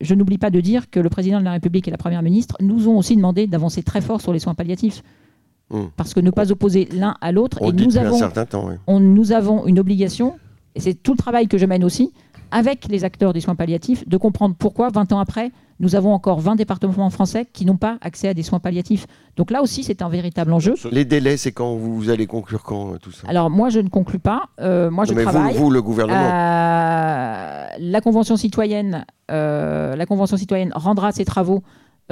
je n'oublie pas de dire que le président de la République et la première ministre nous ont aussi demandé d'avancer très fort sur les soins palliatifs. Hmm. Parce que ne pas opposer l'un à l'autre. Et avons, temps, oui. on- nous avons une obligation, et c'est tout le travail que je mène aussi, avec les acteurs des soins palliatifs, de comprendre pourquoi, 20 ans après, nous avons encore 20 départements français qui n'ont pas accès à des soins palliatifs. Donc là aussi, c'est un véritable enjeu. Les délais, c'est quand vous, vous allez conclure quand, euh, tout ça? Alors moi, je ne conclus pas. Euh, moi, je Non, mais vous, travaille. vous, le gouvernement. Euh, la convention citoyenne, euh, la convention citoyenne rendra ses travaux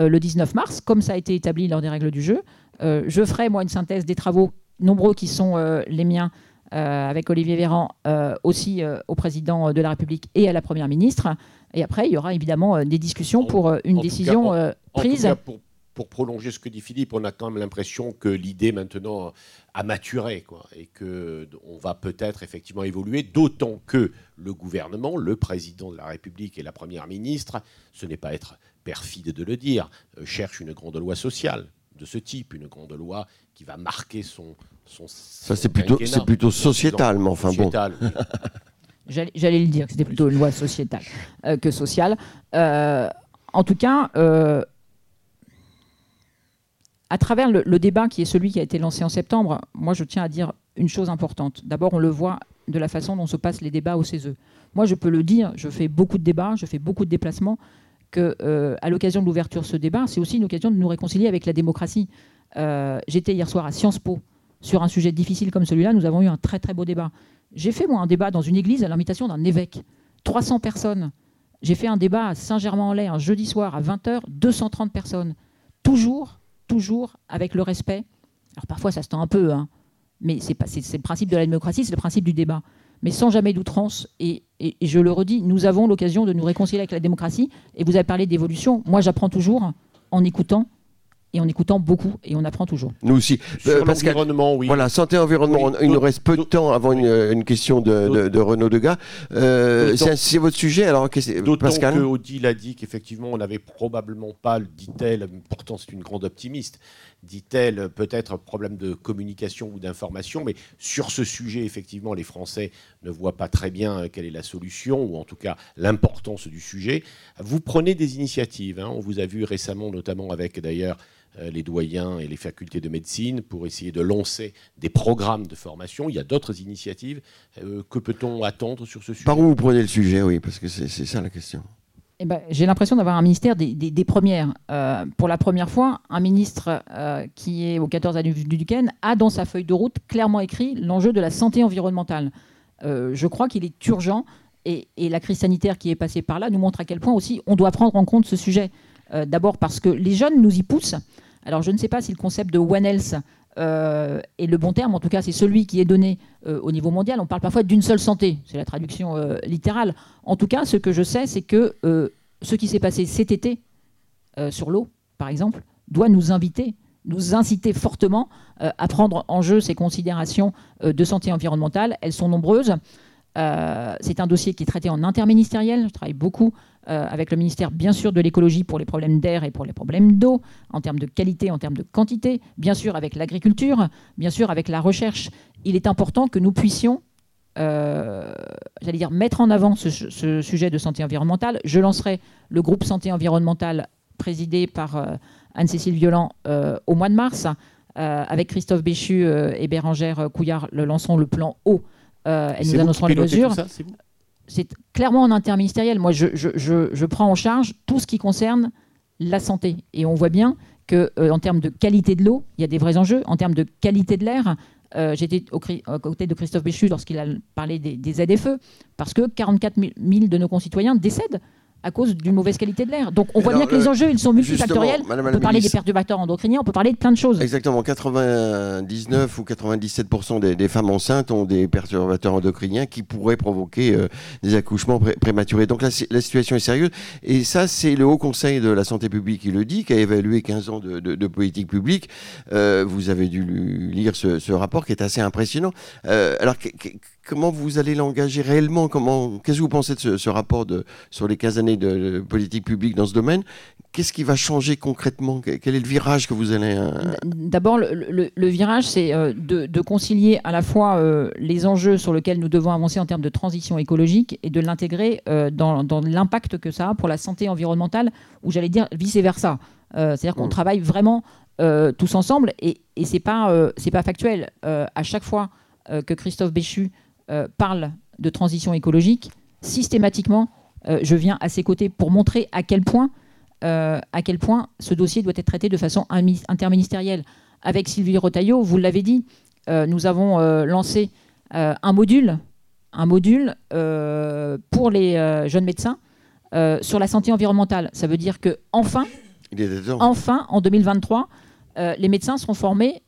le 19 mars, comme ça a été établi lors des règles du jeu. Je ferai moi une synthèse des travaux nombreux qui sont les miens euh, avec Olivier Véran euh, aussi euh, au président de la République et à la première ministre. Et après, il y aura évidemment des discussions En- pour une décision cas, En tout prise. cas, pour, pour prolonger ce que dit Philippe, on a quand même l'impression que l'idée maintenant a maturé quoi, et que on va peut-être effectivement évoluer, d'autant que le gouvernement, le président de la République et la première ministre, ce n'est pas être perfide de le dire, euh, cherche une grande loi sociale de ce type, une grande loi qui va marquer son. Son Ça, c'est plutôt, c'est plutôt sociétal, mais enfin bon. [laughs] J'allais j'allais le dire, que c'était plutôt une loi sociétale euh, que sociale. Euh, en tout cas, euh, à travers le, le débat qui est celui qui a été lancé en septembre, moi je tiens à dire une chose importante. D'abord, on le voit de la façon dont se passent les débats au CESE. Moi, je peux le dire, je fais beaucoup de débats, je fais beaucoup de déplacements, que euh, à l'occasion de l'ouverture de ce débat, c'est aussi une occasion de nous réconcilier avec la démocratie. Euh, J'étais hier soir à Sciences Po sur un sujet difficile comme celui-là. Nous avons eu un très très beau débat. J'ai fait moi un débat dans une église à l'invitation d'un évêque, 300 personnes. J'ai fait un débat à Saint-Germain-en-Laye un jeudi soir à 20h, 230 personnes. Toujours, toujours avec le respect. Alors parfois ça se tend un peu, hein, mais c'est le principe de la démocratie, c'est le principe du débat. Mais sans jamais d'outrance. Et- et je le redis, nous avons l'occasion de nous réconcilier avec la démocratie. Et vous avez parlé d'évolution. Moi, j'apprends toujours en écoutant et en écoutant beaucoup et on apprend toujours. Nous aussi. Sur Euh, Pascal, l'environnement, oui. Voilà, santé environnement. Oui. il nous reste peu de temps avant une, une question de, de, de Renaud Degas. Euh, c'est c'est votre sujet, alors Pascal que Odile a dit qu'effectivement, on n'avait probablement pas, dit-elle, pourtant c'est une grande optimiste, dit-elle, peut-être un problème de communication ou d'information, mais sur ce sujet, effectivement, les Français ne voient pas très bien euh, quelle est la solution, ou en tout cas l'importance du sujet. Vous prenez des initiatives, hein. on vous a vu récemment, notamment avec d'ailleurs euh, les doyens et les facultés de médecine, pour essayer de lancer des programmes de formation. Il y a d'autres initiatives. Euh, que peut-on attendre sur ce sujet? Par où vous prenez le sujet, oui, parce que c'est ça la question. Eh ben, J'ai l'impression d'avoir un ministère des, des- des premières. Euh, pour la première fois, un ministre euh, qui est au 14 avenue du Duquesne a dans sa feuille de route clairement écrit l'enjeu de la santé environnementale. Euh, je crois qu'il est urgent et, et la crise sanitaire qui est passée par là nous montre à quel point aussi on doit prendre en compte ce sujet. Euh, D'abord parce que les jeunes nous y poussent. Alors je ne sais pas si le concept de One Health euh, est le bon terme, en tout cas c'est celui qui est donné euh, au niveau mondial. On parle parfois d'une seule santé, c'est la traduction euh, littérale. En tout cas, ce que je sais, c'est que ce qui s'est passé cet été sur l'eau, par exemple, doit nous inviter, nous inciter fortement à prendre en jeu ces considérations de santé environnementale. Elles sont nombreuses. Euh, c'est un dossier qui est traité en interministériel. Je travaille beaucoup euh, avec le ministère, bien sûr, de l'écologie pour les problèmes d'air et pour les problèmes d'eau, en termes de qualité, en termes de quantité, bien sûr avec l'agriculture, bien sûr avec la recherche. Il est important que nous puissions euh, mettre en avant ce, sujet de santé environnementale. Je lancerai le groupe santé environnementale présidé par Anne-Cécile Violent au mois de mars. Avec Christophe Béchu et Bérangère Couillard, le lancerons le plan eau. Euh, et C'est nous qui les mesures c'est clairement en interministériel. Moi, je, je- je- je prends en charge tout ce qui concerne la santé. Et on voit bien que euh, en termes de qualité de l'eau, il y a des vrais enjeux. En termes de qualité de l'air, euh, j'étais au cri- à côté de Christophe Béchu lorsqu'il a parlé des, des aides-feux, parce que 44 000 de nos concitoyens décèdent à cause d'une mauvaise qualité de l'air. Donc on voit bien que les euh, enjeux, ils sont multifactoriels. Madame On peut parler des perturbateurs endocriniens, on peut parler de plein de choses. Exactement, 99 ou 97% des, des femmes enceintes ont des perturbateurs endocriniens qui pourraient provoquer euh, des accouchements pré- prématurés. Donc la, si- la situation est sérieuse. Et ça, c'est le Haut Conseil de la Santé publique qui le dit, qui a évalué 15 ans de, de- de politique publique. Euh, vous avez dû lire ce, ce rapport qui est assez impressionnant. Euh, alors, comment vous allez l'engager réellement Comment Qu'est-ce que vous pensez de ce, ce rapport de, sur les 15 années de, de politique publique dans ce domaine? Qu'est-ce qui va changer concrètement? Quel est le virage que vous allez... euh, D'abord, le, le- le virage, c'est euh, de, de concilier à la fois euh, les enjeux sur lesquels nous devons avancer en termes de transition écologique et de l'intégrer euh, dans, dans l'impact que ça a pour la santé environnementale, ou j'allais dire vice-versa. Euh, C'est-à-dire qu'on Mm. travaille vraiment euh, tous ensemble et, et ce n'est pas, euh, pas factuel. À chaque fois que Christophe Béchu parle de transition écologique, systématiquement, euh, je viens à ses côtés pour montrer à quel point euh, à quel point ce dossier doit être traité de façon interministérielle. Avec Sylvie Rotaillot, vous l'avez dit, euh, nous avons euh, lancé euh, un module, un module euh, pour les euh, jeunes médecins euh, sur la santé environnementale. Ça veut dire que enfin, en 2023, euh, les médecins seront formés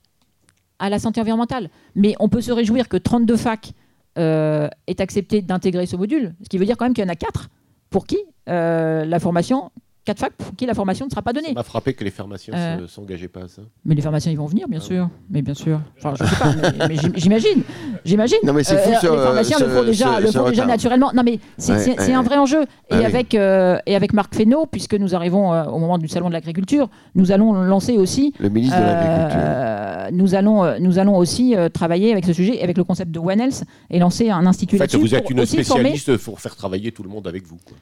à la santé environnementale. Mais on peut se réjouir que 32 facs euh, aient accepté d'intégrer ce module, ce qui veut dire quand même qu'il y en a 4 pour qui euh, la formation, 4 facs pour qui la formation ne sera pas Ça donnée. m'a frappé que les pharmaciens Euh, ne s'engageaient pas à ça. Mais les pharmaciens, ils vont venir, bien Ah sûr. Mais bien sûr. Enfin, je sais pas, mais, mais j'im- j'imagine. J'imagine. Non, mais c'est fou, ce- les pharmaciens le font déjà, ce- le font déjà naturellement. Non, mais c'est Ouais, un vrai enjeu. Et, Ah oui. avec, euh, et avec Marc Fesneau, puisque nous arrivons euh, au moment du Salon de l'agriculture, nous allons lancer aussi Le ministre de l'Agriculture. euh, nous, allons, euh, nous allons aussi euh, travailler avec ce sujet, avec le concept de One Health, et lancer un institut En fait, là-dessus vous êtes une spécialiste pour faire travailler tout le monde avec vous. quoi.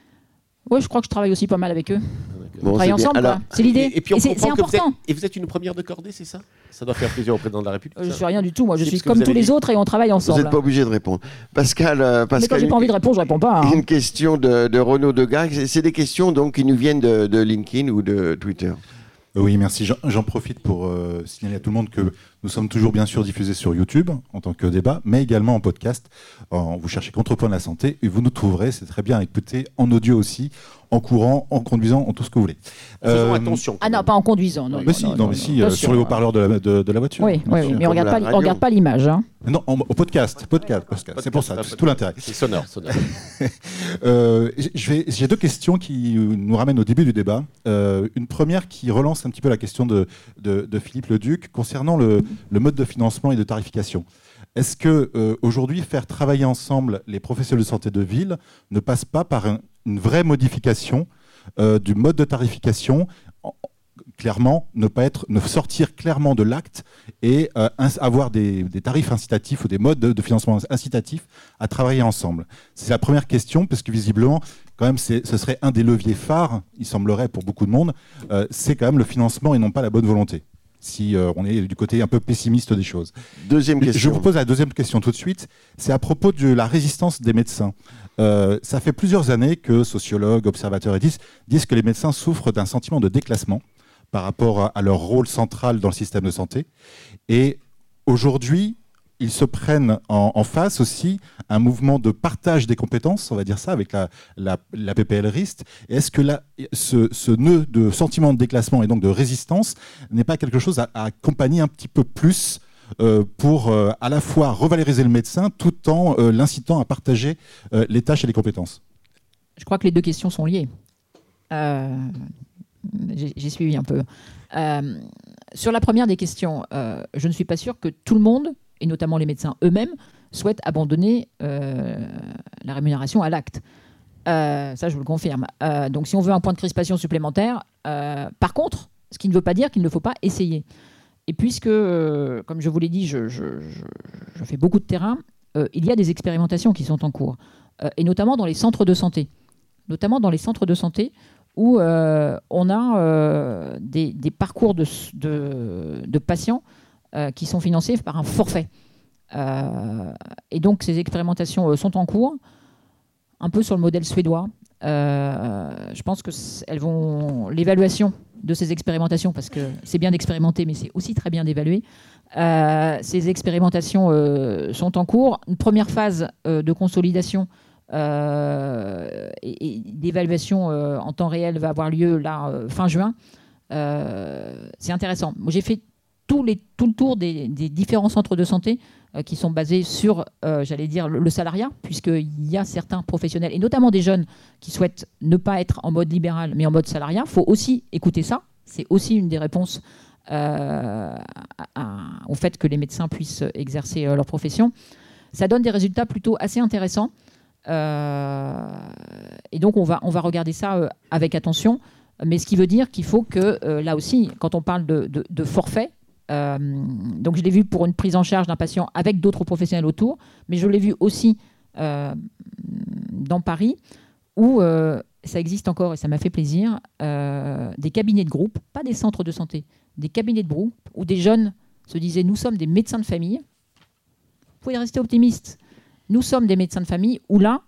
Oui, je crois que je travaille aussi pas mal avec eux. Bon, On c'est travaille bien. ensemble, Alors. C'est l'idée. Et, et puis on c'est comprend c'est que vous êtes, important. et vous êtes une première de cordée, c'est ça? Ça doit faire plaisir au président de la République. Euh, Je ça suis rien du tout. Moi, je suis comme vous tous les dit- autres et on travaille Vous ensemble. n'êtes pas obligé de répondre. Pascal, euh, Mais Pascal quand j'ai pas envie de répondre, je réponds pas. hein. une question de, de Renaud Degas. C'est- C'est des questions donc qui nous viennent de, de LinkedIn ou de Twitter. Oui, merci. J'en- J'en profite pour euh, signaler à tout le monde que nous sommes toujours bien sûr diffusés sur YouTube en tant que débat, mais également en podcast. En- vous cherchez Contrepoint de la santé et vous nous trouverez. C'est très bien à écouter en audio aussi, en courant, en conduisant, en tout ce que vous voulez. Faisons Euh, attention. Ah non, pas en conduisant. Non, Mais non, si, non, non, non, mais si, euh, sur les haut-parleurs de la, de, de la voiture. Oui, mais on regarde pas, on regarde pas l'image. hein. Non, au podcast, podcast, podcast. C'est pour ça, c'est tout l'intérêt. C'est sonore, sonore. [laughs] euh, J'ai deux questions qui nous ramènent au début du débat. Euh, une première qui relance un petit peu la question de, de, de Philippe Leduc concernant le, le, mode de financement et de tarification. Est-ce que euh, aujourd'hui faire travailler ensemble les professionnels de santé de ville ne passe pas par un, une vraie modification euh, du mode de tarification clairement, ne pas être, ne sortir clairement de l'acte et euh, avoir des, tarifs incitatifs ou des modes de, financement incitatifs à travailler ensemble? C'est la première question, parce que visiblement, quand même, ce serait un des leviers phares, il semblerait pour beaucoup de monde, c'est quand même le financement et non pas la bonne volonté. Si euh, on est du côté un peu pessimiste des choses. Deuxième question. Je vous pose la deuxième question tout de suite. C'est à propos de la résistance des médecins. ça fait plusieurs années que sociologues, observateurs et disent, disent que les médecins souffrent d'un sentiment de déclassement par rapport à leur rôle central dans le système de santé. Et aujourd'hui, ils se prennent en, face aussi un mouvement de partage des compétences, on va dire ça, avec la, la, PPL RIST. Est-ce que ce, ce, nœud de sentiment de déclassement et donc de résistance n'est pas quelque chose à, accompagner un petit peu plus euh, pour euh, à la fois revaloriser le médecin tout en euh, l'incitant à partager les tâches et les compétences? Je crois que les deux questions sont liées j'ai suivi un peu. Sur la première des questions, je ne suis pas sûre que tout le monde, et notamment les médecins eux-mêmes, souhaitent abandonner euh, la rémunération à l'acte. ça, je vous le confirme. donc, si on veut un point de crispation supplémentaire, par contre, ce qui ne veut pas dire qu'il ne faut pas essayer. Et puisque, comme je vous l'ai dit, je, fais beaucoup de terrain, il y a des expérimentations qui sont en cours, et notamment dans les centres de santé. Notamment dans les centres de santé où euh, on a euh, des, parcours de, patients euh, qui sont financés par un forfait. et donc ces expérimentations sont en cours, un peu sur le modèle suédois. je pense que l'évaluation de ces expérimentations, parce que c'est bien d'expérimenter, mais c'est aussi très bien d'évaluer. ces expérimentations sont en cours. Une première phase de consolidation euh, et, d'évaluation euh, en temps réel va avoir lieu là euh, fin juin. c'est intéressant. Moi, j'ai fait tout, les, tout, le tour des, différents centres de santé qui sont basés sur, j'allais dire, le, salariat, puisqu'il y a certains professionnels, et notamment des jeunes, qui souhaitent ne pas être en mode libéral, mais en mode salariat. Il faut aussi écouter ça. C'est aussi une des réponses au fait que les médecins puissent exercer leur profession. Ça donne des résultats plutôt assez intéressants. Euh, et donc, on va, on va regarder ça euh, avec attention. Mais ce qui veut dire qu'il faut que, euh, là aussi, quand on parle de, forfait, donc je l'ai vu pour une prise en charge d'un patient avec d'autres professionnels autour, mais je l'ai vu aussi dans Paris, où ça existe encore et ça m'a fait plaisir, des cabinets de groupe, pas des centres de santé, des cabinets de groupe où des jeunes se disaient nous sommes des médecins de famille. Vous pouvez rester optimiste. Nous sommes des médecins de famille où là,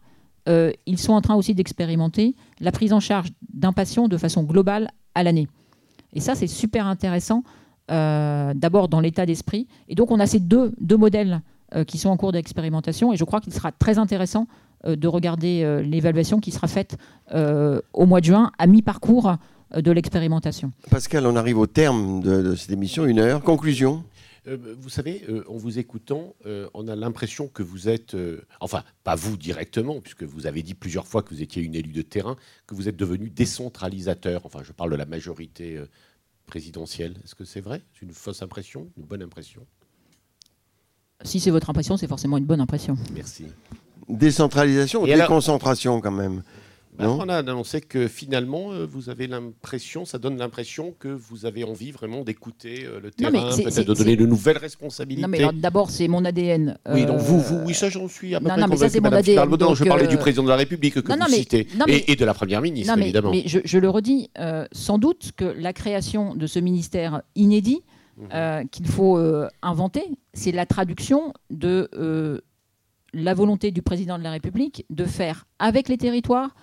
euh, ils sont en train aussi d'expérimenter la prise en charge d'un patient de façon globale à l'année. Et ça, c'est super intéressant, euh, d'abord dans l'état d'esprit. Et donc, on a ces deux, deux modèles euh, qui sont en cours d'expérimentation. Et je crois qu'il sera très intéressant de regarder l'évaluation qui sera faite au mois de juin, à mi-parcours de l'expérimentation. Pascal, on arrive au terme de, de cette émission, une heure. Conclusion euh, vous savez, euh, en vous écoutant, euh, on a l'impression que vous êtes, enfin, pas vous directement, puisque vous avez dit plusieurs fois que vous étiez une élue de terrain, que vous êtes devenu décentralisateur. Enfin, je parle de la majorité présidentielle. Est-ce que c'est vrai? C'est une fausse impression? Une bonne impression? Si c'est votre impression, c'est forcément une bonne impression. Merci. Décentralisation ou déconcentration quand même? On a annoncé que finalement, euh, vous avez l'impression, ça donne l'impression que vous avez envie vraiment d'écouter euh, le terrain, peut-être de donner de nouvelles responsabilités. Non, mais d'abord, c'est mon ADN. Oui, donc vous, vous, oui, ça j'en suis à peu non, près non, mais ça, c'est mon ADN. je parlais du euh, président de la République que vous citez, et, de la Première ministre, évidemment. Mais je, le redis, sans doute que la création de ce ministère inédit, mhm. qu'il faut inventer, c'est la traduction de la volonté du président de la République de faire avec les territoires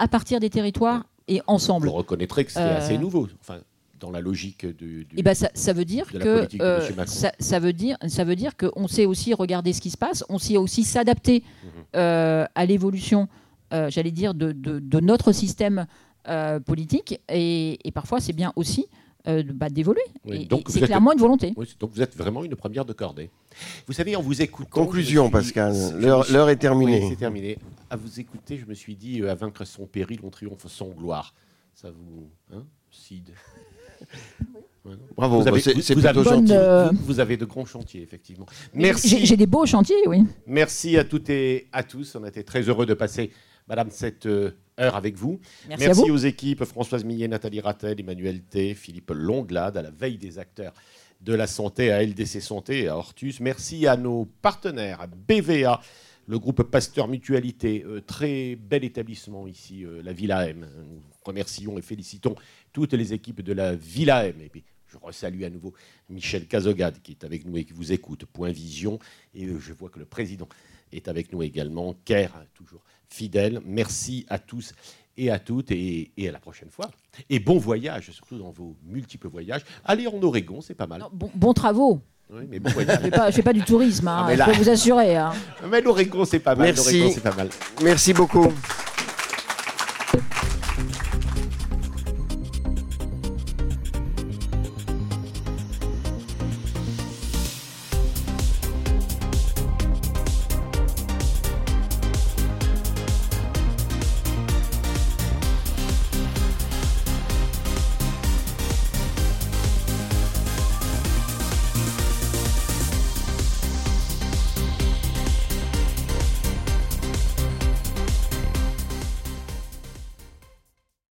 à partir des territoires et ensemble. Vous reconnaîtrez que assez euh, nouveau. Enfin, dans la logique du, et eh ben ça, ça, veut dire que euh, ça, ça, veut dire ça veut dire qu'on sait aussi regarder ce qui se passe, on sait aussi s'adapter mhm. euh, à l'évolution, j'allais dire de, de, notre système politique et, et parfois c'est bien aussi euh, bah, d'évoluer. Oui, c'est clairement une volonté. Oui, donc vous êtes vraiment une première de cordée. Vous savez, en vous écoutant. Conclusion, suis Pascal. L'heure est terminée. Oui, c'est terminé. À vous écouter, je me suis dit, euh, à vaincre son péril, on triomphe sans gloire. Ça vous. Hein Cid [laughs] Ouais, non Bravo, Vous avez- c'est vous- vous plutôt avez- Bonne, euh, Vous, avez de grands chantiers, effectivement. J'ai Merci. j'ai des beaux chantiers, oui. Merci à toutes et à tous. On a été très heureux de passer, madame, cette euh, heure avec vous. Merci, vous. aux équipes Françoise Millet, Nathalie Rattel, Emmanuel T, Philippe Longlade, à la veille des acteurs de la santé, à LDC Santé et à Hortus. Merci à nos partenaires, à BVA, le groupe Pasteur Mutualité, euh, très bel établissement ici, euh, la Villa M. Nous remercions et félicitons toutes les équipes de la Villa M. Et puis, je resalue à nouveau Michel Cazogade qui est avec nous et qui vous écoute, Point Vision. Et euh, je vois que le président est avec nous également, Caire, toujours fidèle. Merci à tous et à toutes et, et à la prochaine fois. Et bon voyage, surtout dans vos multiples voyages. Allez en Oregon, c'est pas mal. Non, bon, bons travaux. Oui, mais bon voyage. Je fais pas, je fais pas du tourisme, hein, Ah, je peux vous assurer. hein. mais l'Oregon, c'est pas mal. Merci. l'Oregon, c'est pas mal. Merci beaucoup.